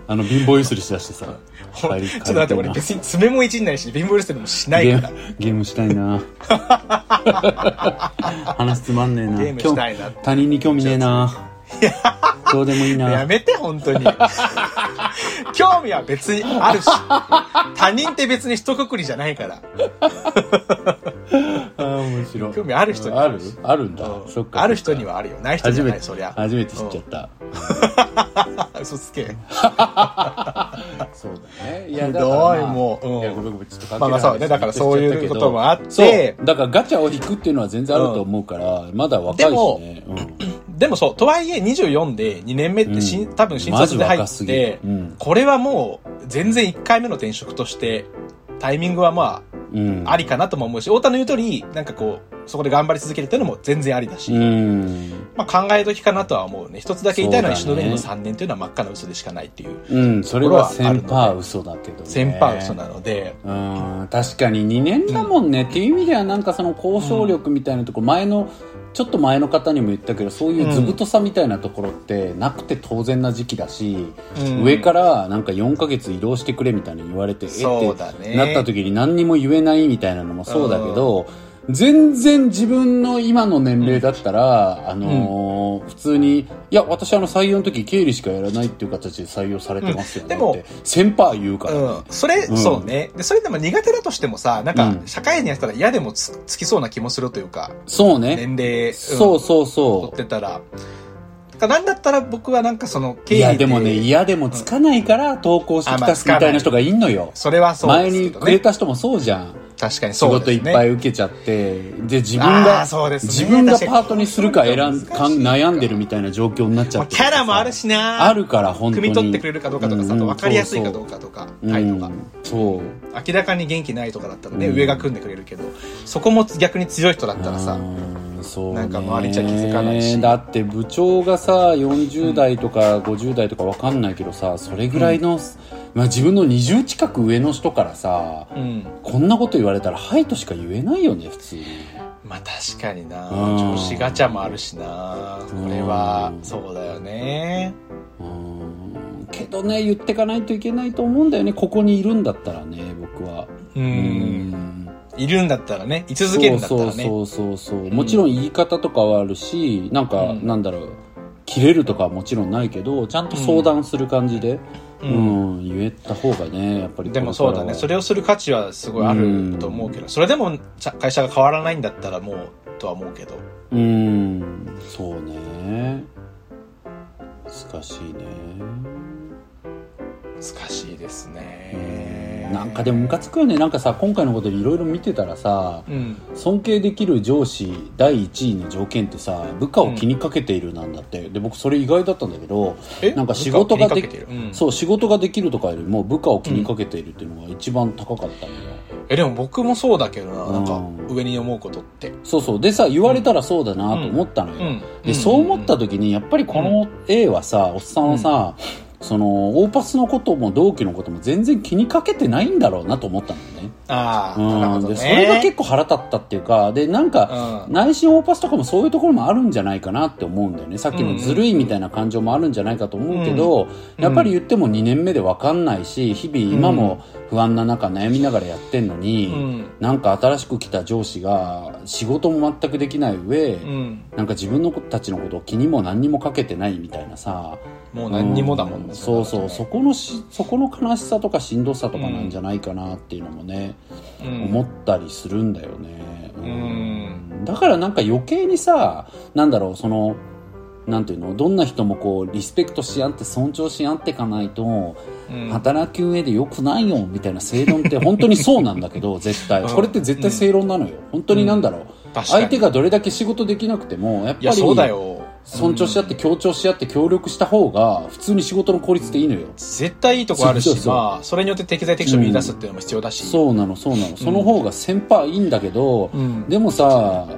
Speaker 3: あの、貧乏ゆすりしだしてさ。
Speaker 2: ちょっと待って、俺別に爪もいじんないし、貧乏ゆすりもしないから。
Speaker 3: ゲーム、したいな 話つまんねえな。
Speaker 2: ゲームしたいな
Speaker 3: 他人に興味ねえな どうでもいいな。
Speaker 2: やめて、本当に。興味は別にあるし。他人って別に一括りじゃないから。
Speaker 3: あー面白い。
Speaker 2: 興味ある人に
Speaker 3: ある？あるんだ。
Speaker 2: うん
Speaker 3: そっか。
Speaker 2: ある人にはあるよ。ない人じ
Speaker 3: 初めて、
Speaker 2: ゃない、そりゃ。
Speaker 3: 初めて知っちゃった。
Speaker 2: うん。嘘つけ。
Speaker 3: そうだね。いや、
Speaker 2: ひどい
Speaker 3: まあ
Speaker 2: もううん
Speaker 3: いや、ごめんごめん、ちょっと関係
Speaker 2: まあまあそうねだからそういうこともあって
Speaker 3: そう。だからガチャを引くっていうのは全然あると思うから、まだ若いしね。うん。
Speaker 2: でもそう、とはいえ24で2年目ってしん、
Speaker 3: うん
Speaker 2: 多分新卒で入って
Speaker 3: るうん、
Speaker 2: これはもう全然1回目の転職として、タイミングはま
Speaker 3: うん。
Speaker 2: あ、ありかなとも思うし、太田の言う通り、なんかこう、そこで頑張り続けるっていうのも全然ありだし、
Speaker 3: うん。
Speaker 2: まあ考え時かなとは思うね。一つだけ言いたいのは石の上の3年っていうのは真っ赤な嘘でしかないっていう、
Speaker 3: うん、それは1000パー嘘だけどね。
Speaker 2: 1000パー嘘なので、
Speaker 3: うん、確かに2年だもんね、っていう意味ではなんかその交渉力みたいなところ、前の、ちょっと前の方にも言ったけど、そういう図太さみたいなところってなくて当然な時期だし、
Speaker 2: うん。
Speaker 3: 上からなんか4ヶ月移動してくれみたいに言われて、
Speaker 2: うだね。
Speaker 3: ってなった時に何にも言えないみたいなのもそうだけど、全然自分の今の年齢だったら、あのー普通に、いや、私あの採用の時経理しかやらないっていう形で採用されてますよね
Speaker 2: うんでも
Speaker 3: って、1000パー言うからね。
Speaker 2: うん。それ、
Speaker 3: うん
Speaker 2: そうね。で、それでも苦手だとしてもさ、なんか
Speaker 3: うん、
Speaker 2: 社会人やったら嫌でもつつきそうな気もするというか、
Speaker 3: そうね。
Speaker 2: 年齢、
Speaker 3: そうそう
Speaker 2: 取
Speaker 3: そ
Speaker 2: ってたら。なんだったら僕はなんかその、
Speaker 3: う。
Speaker 2: 経理
Speaker 3: いや、でもね、嫌でもつかないから投稿してきたみたいな人がいんのよ。
Speaker 2: それはそう
Speaker 3: 前にくれ。た人もそうじゃん。
Speaker 2: 確かに
Speaker 3: 仕
Speaker 2: そうね。
Speaker 3: 事いっぱい受けちゃって、で、自分
Speaker 2: あ
Speaker 3: が、
Speaker 2: ね
Speaker 3: 自分がパートにするか選ん、
Speaker 2: 確か
Speaker 3: 悩んでるみたいな状況になっちゃ
Speaker 2: まあ
Speaker 3: って。
Speaker 2: キャラもあるしな
Speaker 3: あるから、本当に。
Speaker 2: 汲み取ってくれるかどうかとかさ、あと分かりやすいかどう
Speaker 3: か。
Speaker 2: かとか、
Speaker 3: うん
Speaker 2: 態度が。
Speaker 3: そう。
Speaker 2: 明らかに元気ないとかだったらね、
Speaker 3: うん
Speaker 2: 上が組んでくれるけど、そこも逆に強い人だったらさ、
Speaker 3: うんそうね
Speaker 2: なんか周りじゃ気づかないし
Speaker 3: だって部長がさ40代とか50代とかわかんないけどさそれぐらいの、まあ、自分の20近く上の人からさ
Speaker 2: うん。
Speaker 3: こんなこと言われたら「はい」としか言えないよね普通。に
Speaker 2: まあ確かにな。
Speaker 3: うん。
Speaker 2: 調子ガチャもあるしな。これは
Speaker 3: うん
Speaker 2: そうだよね。
Speaker 3: うん。けどね言ってかないといけないと思うんだよね。ここにいるんだったらね僕は。
Speaker 2: う
Speaker 3: うん。
Speaker 2: いるんだったらね。居続けるんだったらね。
Speaker 3: そうそうそうそう。もちろん言い方とかはあるしなんか、
Speaker 2: うん。
Speaker 3: なんだろう。切れるとかはもちろんないけどちゃんと相談する感じで、
Speaker 2: う
Speaker 3: うん。ん言えた方がねやっぱり
Speaker 2: でもそうだね。それをする価値はすごいあると思うけど。それでも会社が変わらないんだったらもうとは思うけど。
Speaker 3: うん。そうね。難しいね。
Speaker 2: 難しいですね
Speaker 3: なんかでもムカつくよね。なんかさ今回のこといろいろ見てたらさ
Speaker 2: うん。
Speaker 3: 尊敬できる上司第1位の条件ってさ部下を気にかけているなんだって、で僕それ意外だったんだけど
Speaker 2: え？
Speaker 3: なんか仕事ができ
Speaker 2: る？うん。
Speaker 3: そう仕事ができるとかよりも部下を気にかけているっていうのが一番高かったのよ、
Speaker 2: えでも僕もそうだけどななんか
Speaker 3: うん
Speaker 2: 上に思うことって。
Speaker 3: そうそう。でさ言われたらそうだなと思ったのよ、
Speaker 2: うん。
Speaker 3: でそう思った時にやっぱりこの A はさおっさんはさ、そのオーパスのことも同期のことも全然気にかけてないんだろうなと思ったのねね。
Speaker 2: ああ、
Speaker 3: それが結構腹立ったっていうかでなんか、
Speaker 2: うん。
Speaker 3: 内心オーパスとかもそういうところもあるんじゃないかなって思うんだよね。さっきのずるいみたいな感情もあるんじゃないかと思うけど、
Speaker 2: うん。
Speaker 3: やっぱり言っても2年目で分かんないし日々今も不安な中悩みながらやってんのに、
Speaker 2: うん。
Speaker 3: なんか新しく来た上司が仕事も全くできない上、
Speaker 2: うん。
Speaker 3: なんか自分の子たちのことを気にも何にもかけてないみたいなさ。
Speaker 2: もう何にもだもんね。
Speaker 3: うそうそう。そ
Speaker 2: そ
Speaker 3: このしそこの悲しさとかしんどさとかなんじゃないかなっていうのもね、
Speaker 2: う。うん。
Speaker 3: 思ったりするんだよね、
Speaker 2: ん。
Speaker 3: だからなんか余計にさなんだろうそのなんていうの？どんな人もこうリスペクトし合って尊重し合っていかないと、
Speaker 2: うん。
Speaker 3: 働く上で良くないよみたいな正論って本当にそうなんだけど 絶対。
Speaker 2: うん。
Speaker 3: これって絶対正論なのよ。本当になんだろう、
Speaker 2: 確かに。
Speaker 3: 相手がどれだけ仕事できなくてもやっぱり
Speaker 2: そうだよ。
Speaker 3: 尊重し合って協調し合って協力した方が普通に仕事の効率でいいのよ。
Speaker 2: 絶対いいとこあるし、
Speaker 3: そ
Speaker 2: まあ、それによって適材適所見出すっていうのも必要だし。
Speaker 3: そうなのそうなの。その方が先輩いいんだけど、
Speaker 2: うん。
Speaker 3: でもさ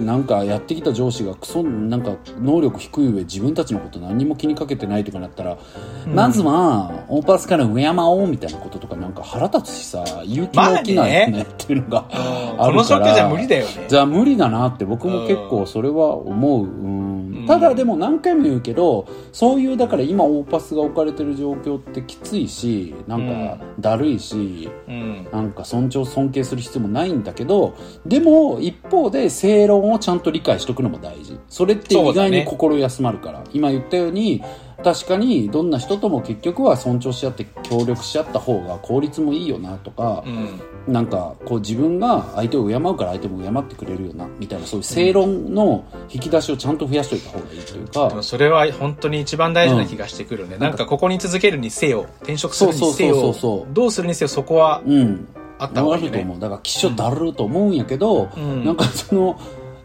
Speaker 3: なんかやってきた上司がクソなんか能力低い上自分たちのこと何にも気にかけてないとかなったら、まずはオーパスから敬おうみたいなこととかなんか腹立つしさ勇気が起きないよね,、っていうのが
Speaker 2: うん
Speaker 3: あるから
Speaker 2: このじゃ無理だよね。
Speaker 3: じゃあ無理だなって僕も結構それは思う、うん。ただでも何回も言うけどそういうだから今オーパスが置かれてる状況ってきついしなんかだるいし、
Speaker 2: うん。
Speaker 3: なんか尊重尊敬する必要もないんだけどでも一方で正論をちゃんと理解しとくのも大事。それって意外に心休まるから、今言ったように確かにどんな人とも結局は尊重し合って協力し合った方が効率もいいよなとか
Speaker 2: う、ん。
Speaker 3: なんかこう自分が相手を敬うから相手も敬ってくれるよなみたいなそういう正論の引き出しをちゃんと増やしといた方がいいというか、
Speaker 2: でもそれは本当に一番大事な気がしてくるね。なんかここに続けるにせよ、転職するにせよどうするにせよそこは
Speaker 3: うん。
Speaker 2: あった方がいいよね。
Speaker 3: あると思う。だから気象だると思うんやけど、
Speaker 2: うん。
Speaker 3: なんかその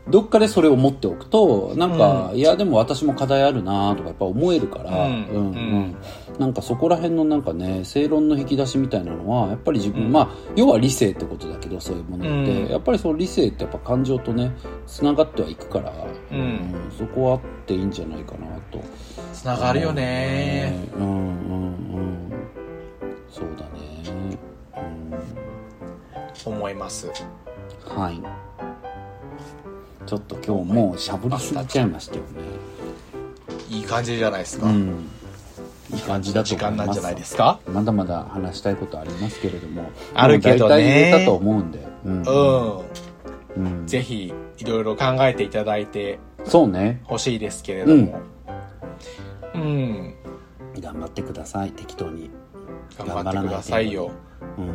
Speaker 3: どっかでそれを持っておくとなんか、いやでも私も課題あるなとかやっぱ思えるから、
Speaker 2: うん。
Speaker 3: うん
Speaker 2: うん。
Speaker 3: なんかそこら辺のなんかね正論の引き出しみたいなのはやっぱり自分、まあ要は理性ってことだけどそういうものって、
Speaker 2: うん。
Speaker 3: やっぱりその理性ってやっぱ感情とねつながってはいくから、
Speaker 2: うん。
Speaker 3: そこはあっていいんじゃないかなと。
Speaker 2: つながるよね。
Speaker 3: うんうんうんそうだね
Speaker 2: 思います。
Speaker 3: うんはいちょっと今日もうしゃぶりすぎちゃいましたよね。
Speaker 2: いい感じじゃないですか。
Speaker 3: うん。いい感じだと
Speaker 2: 時
Speaker 3: 思います。
Speaker 2: 間なんじゃないですか？
Speaker 3: まだまだ話したいことありますけれども。
Speaker 2: あるけどね。
Speaker 3: 大体言えたと思うんで。うん。
Speaker 2: うん。
Speaker 3: うん。
Speaker 2: ぜひ、いろいろ考えていただいて
Speaker 3: そうね。
Speaker 2: ほしいですけれども。うん。
Speaker 3: 頑張ってください。適当に。
Speaker 2: 頑張ってくださいよ。
Speaker 3: うん
Speaker 2: うん。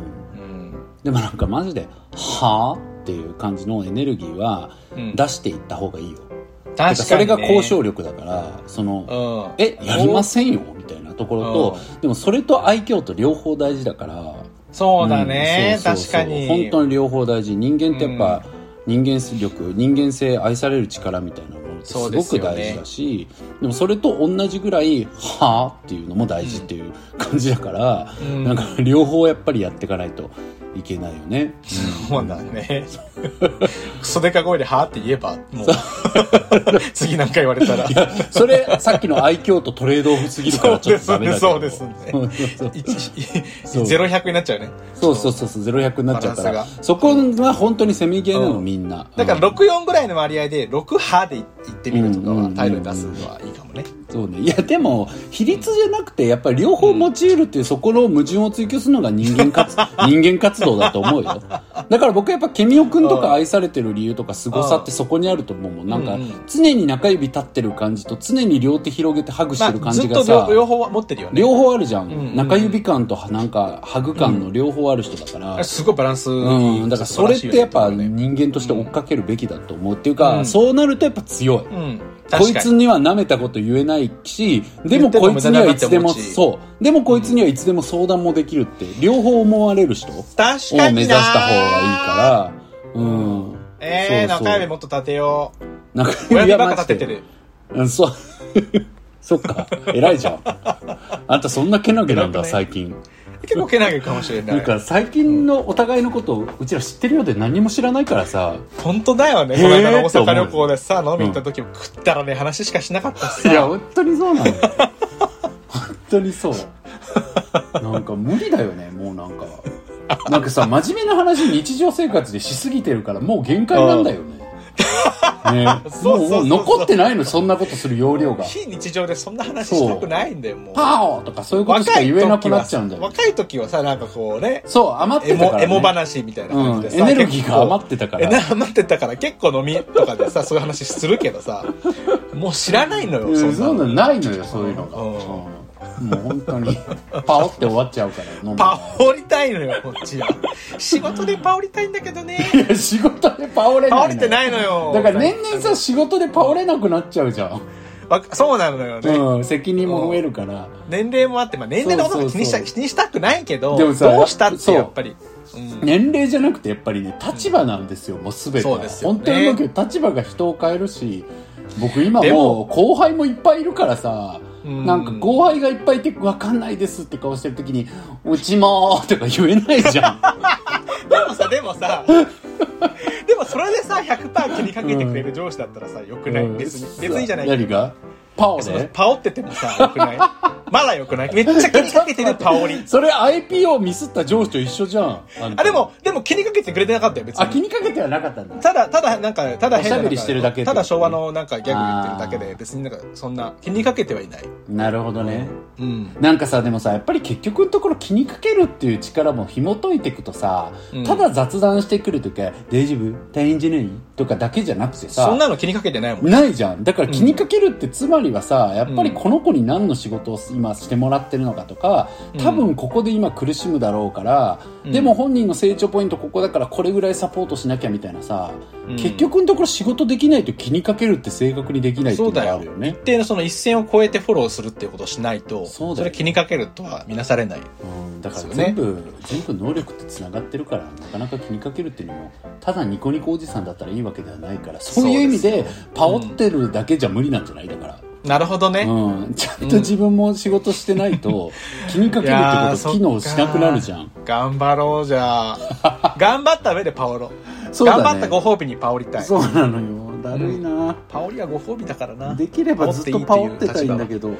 Speaker 3: でもなんかマジで「はあ?」っていう感じのエネルギーは
Speaker 2: うん
Speaker 3: 出していった方がいいよ、
Speaker 2: 確かに、ね。
Speaker 3: それが交渉力だからその
Speaker 2: うん。
Speaker 3: えやりませんよみたいなところと、でもそれと愛嬌と両方大事だから
Speaker 2: そうだね、
Speaker 3: うんそうそうそう
Speaker 2: 確かに。
Speaker 3: 本当に両方大事人間ってやっぱ、人間力人間性愛される力みたいなものってすごく大事だしで,、もそれと同じぐらい「はあ?」っていうのも大事っていう感じだから、
Speaker 2: うん
Speaker 3: なんか両方やっぱりやっていかないといけないよね、
Speaker 2: そうだね。クソデカ声ではーって言えば、もう、次何回言われたら。
Speaker 3: それさっきの愛嬌とトレードオフすぎるからちょっとダメだけど。
Speaker 2: そうですね。
Speaker 3: そうそうそう。
Speaker 2: ゼロ百になっちゃうね。
Speaker 3: そうそうそうそうゼロ百になっちゃうから。そこが本当にセミゲーなの、
Speaker 2: うん。
Speaker 3: みんな。
Speaker 2: だから
Speaker 3: うん。
Speaker 2: 64ぐらいの割合で、6はで言ってみるとかは態度に出すのはいいかもね。
Speaker 3: そうね。いや、でも、比率じゃなくて、やっぱり両方用いるっていう、そこの矛盾を追求するのが人間活、人間活動だと思うよ。だから僕やっぱ、ケミオくんとか愛されてる理由とか凄さってそこにあると思うもん。なんか
Speaker 2: うんうん、
Speaker 3: 常に中指立ってる感じと、常に両手広げてハグしてる感じがさ、
Speaker 2: と両両方は持ってるよね。
Speaker 3: 両方あるじゃん。
Speaker 2: んうん
Speaker 3: 中指感となんか、ハグ感の両方ある人だから。
Speaker 2: あれすごいバランスいい
Speaker 3: うん、だからそれってやっぱ人間として追っかけるべきだと思うっていうか、
Speaker 2: うん
Speaker 3: そうなるとやっぱ強い。
Speaker 2: うん。
Speaker 3: こい。つには舐めたこと言えないし、でもこいつにはいつでも、そう。でもこいつにはいつでも相談もできるって、両方思われる人を目指した方がいいから、うん。
Speaker 2: えー、
Speaker 3: そうそう
Speaker 2: 中指もっと立てよう。
Speaker 3: 中
Speaker 2: 親指ばっ。か立ててる。
Speaker 3: うん、そう。そっか。偉いじゃん。あんたそんなけなげなんだ、
Speaker 2: 偉くない
Speaker 3: 最近。
Speaker 2: 結構けなげかもしれな。
Speaker 3: ないんか最近のお互いのことをうちら知ってるようで何も知らないからさ。
Speaker 2: 本当だよね。この間の大阪旅行でさ、飲み行った時も食ったらね、話しかしなかったし
Speaker 3: いや、
Speaker 2: さ。
Speaker 3: 本当にそうなのよ。本当にそう。なんか無理だよね、もうなんか。なんかさ、真面目な話日常生活でしすぎてるからもう限界なんだよね。ねもう残ってないの、そんなことする容量が。
Speaker 2: 非日常でそんな話したくないんだよ、もう。
Speaker 3: パオとかそういうことしか言えなくなっちゃうんだよ。
Speaker 2: 若い時はさ、なんかこうね、
Speaker 3: そう、余っ
Speaker 2: エモ、
Speaker 3: てたから、ね。
Speaker 2: エモ話みたいな感じでさ、
Speaker 3: うんエネルギーが余ってたから
Speaker 2: 余ってたから結構飲みとかでさ、そういう話するけどさ、もう知らないのよ、
Speaker 3: うん
Speaker 2: そんなの。
Speaker 3: そういうのないのよ、そういうのが。
Speaker 2: うん
Speaker 3: うんもう本当に、パオって終わっちゃうから、
Speaker 2: パオりたいのよ、こっちは。仕事でパオりたいんだけどね。
Speaker 3: いや仕事でパオれないの
Speaker 2: パオりてないのよ。
Speaker 3: だから年々さ、仕事でパオれなくなっちゃうじゃん。
Speaker 2: わそうなのよね。
Speaker 3: うん、責任も増えるから。
Speaker 2: 年齢もあって、まあ年齢のことは気にした気にしたくないけど、
Speaker 3: でもさ
Speaker 2: どうしたってやっぱり。うん
Speaker 3: 年齢じゃなくてやっぱりね、立場なんですよ、もうすべては。
Speaker 2: そうですよね
Speaker 3: 本当に思うけど、立場が人を変えるし、僕今
Speaker 2: で
Speaker 3: も
Speaker 2: も
Speaker 3: う後輩もいっぱいいるからさ、
Speaker 2: うん
Speaker 3: なんか後輩がいっぱいいて分かんないですって顔してる時に、うちもーとか言えないじゃん。
Speaker 2: でもさ、でもさ、でもそれでさ、100%気にかけてくれる上司だったらさ、よくない、
Speaker 3: うん
Speaker 2: 別に。別にじゃない
Speaker 3: 何が？パオ
Speaker 2: その
Speaker 3: で
Speaker 2: パオっててもさ、よくない？まだよくない？めっちゃ気にかけてる パオリ。
Speaker 3: それ IPO ミスった上司と一緒じゃん。あ
Speaker 2: でも、でも気にかけてくれてなかったよ、別
Speaker 3: あ、気
Speaker 2: に。
Speaker 3: にかけてはなかったんだ。
Speaker 2: ただ、ただ、なんか、ただ変な
Speaker 3: おしゃべりしてるだけ
Speaker 2: ただ昭和のなんかギャグ言ってるだけで、別になんか、そんな、気にかけてはいない。
Speaker 3: なるほどね。
Speaker 2: うん。
Speaker 3: なんかさ、でもさ、やっぱり結局のところ気にかけるっていう力も紐解いていくとさ、
Speaker 2: うん
Speaker 3: ただ雑談してくるとか、大丈夫大変じゃない？とかだけじゃなくてさ、
Speaker 2: そんなの気にかけてないもん。
Speaker 3: ないじゃん。だから気にかけるってつまりはさ、やっぱりこの子に何の仕事を今してもらってるのかとか、多分ここで今苦しむだろうから、
Speaker 2: うん。
Speaker 3: でも本人の成長ポイントここだからこれぐらいサポートしなきゃみたいなさ、
Speaker 2: うん。
Speaker 3: 結局のところ仕事できないと気にかけるって正確にできないっていうのがあるよね。
Speaker 2: 一。定のその一線を越えてフォローするっていうことをしないと、
Speaker 3: そ
Speaker 2: れ気にかけるとは見なされない。
Speaker 3: うん、だから全部、全部能力ってつながってるからなかなか気にかけるっていうのもただニコニコおじさんだったらいいわけではないからそういう意味でパオってるだけじゃ無理なんじゃない？だから、
Speaker 2: なるほどね。
Speaker 3: うん、ちゃんと自分も仕事してないと気にかけるってこと機能しなくなるじゃん。
Speaker 2: 頑張ろうじゃあ。頑張った上でパオろ。
Speaker 3: そうだね。
Speaker 2: 頑張ったご褒美にパオりたい。
Speaker 3: そうなのよだるいな、
Speaker 2: パオリはご褒美だからな。
Speaker 3: できればずっとパオってたいんだけど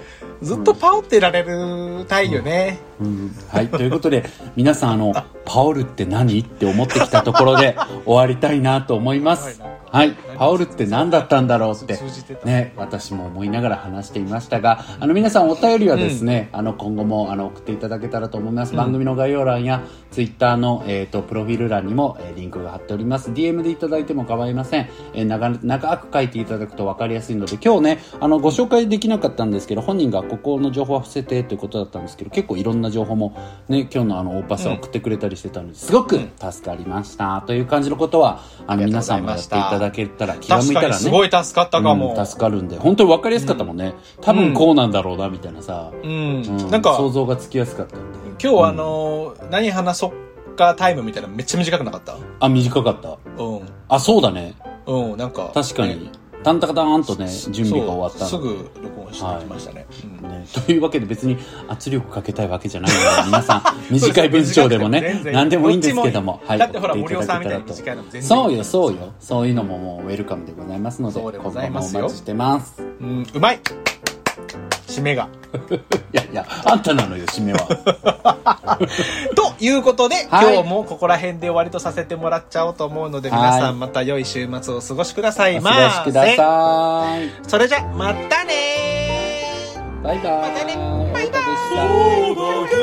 Speaker 2: ずっとパオってられるたいよね。
Speaker 3: うんはい、ということで、皆さん、あの、パオルって何？って思ってきたところで終わりたいなと思います。
Speaker 2: は
Speaker 3: はいい、パオルって何だったんだろうってね、私も思いながら話していましたが、あの、皆さんお便りはですね、あの、今後も、あの、送っていただけたらと思います。番組の概要欄や、ツイッターの、えっ、と、プロフィール欄にも、えーリンクが貼っております。DM でいただいても構いません。えー長、長く書いていただくと分かりやすいので、今日ね、あの、ご紹介できなかったんですけど、本人がここの情報は伏せてということだったんですけど、結構いろんな情報も、ね、今日のあの、オーパスは送ってくれたりしてたので、すごく助かりました。という感じのことは、あの、皆さんもやっていただけたら、気が向たらね。
Speaker 2: すごい助かったかも。
Speaker 3: うん助かるんで。本当に分かりやすかったもんね、多分こうなんだろうなみたいなさ、
Speaker 2: うん。
Speaker 3: うん。
Speaker 2: なんか、
Speaker 3: 想像がつきやすかったんで。
Speaker 2: 今日あのー、何話そっかタイムみたいなのめっちゃ短くなかった？
Speaker 3: あ短かった。
Speaker 2: うん。
Speaker 3: あそうだね。
Speaker 2: うん、なんか。
Speaker 3: 確かに、タンタカターンとね準備が終わった
Speaker 2: すぐ録音してきましたね。うん。
Speaker 3: ね、というわけで別に圧力かけたいわけじゃないので皆さん 短い文章でもね何でもいいんですけども
Speaker 2: どっちもいいだってほら
Speaker 3: 送ていただけたら
Speaker 2: 森尾さんみたいに短いのも全然いい
Speaker 3: そうよそうよ。そういうのももうウェルカムでございますので今後もお待ちしてます。
Speaker 2: うん、うまい締めが。
Speaker 3: いやいやあんたなのよ締めは。
Speaker 2: ということで、
Speaker 3: はい。
Speaker 2: 今日もここら辺で終わりとさせてもらっちゃおうと思うので、
Speaker 3: はい。
Speaker 2: 皆さんまた良い週末をお過ごしください
Speaker 3: お
Speaker 2: ま
Speaker 3: 過ごしくだ
Speaker 2: せ。
Speaker 3: さい。
Speaker 2: それじゃ、またねー。
Speaker 3: バイバイ。
Speaker 2: またね。バイバイ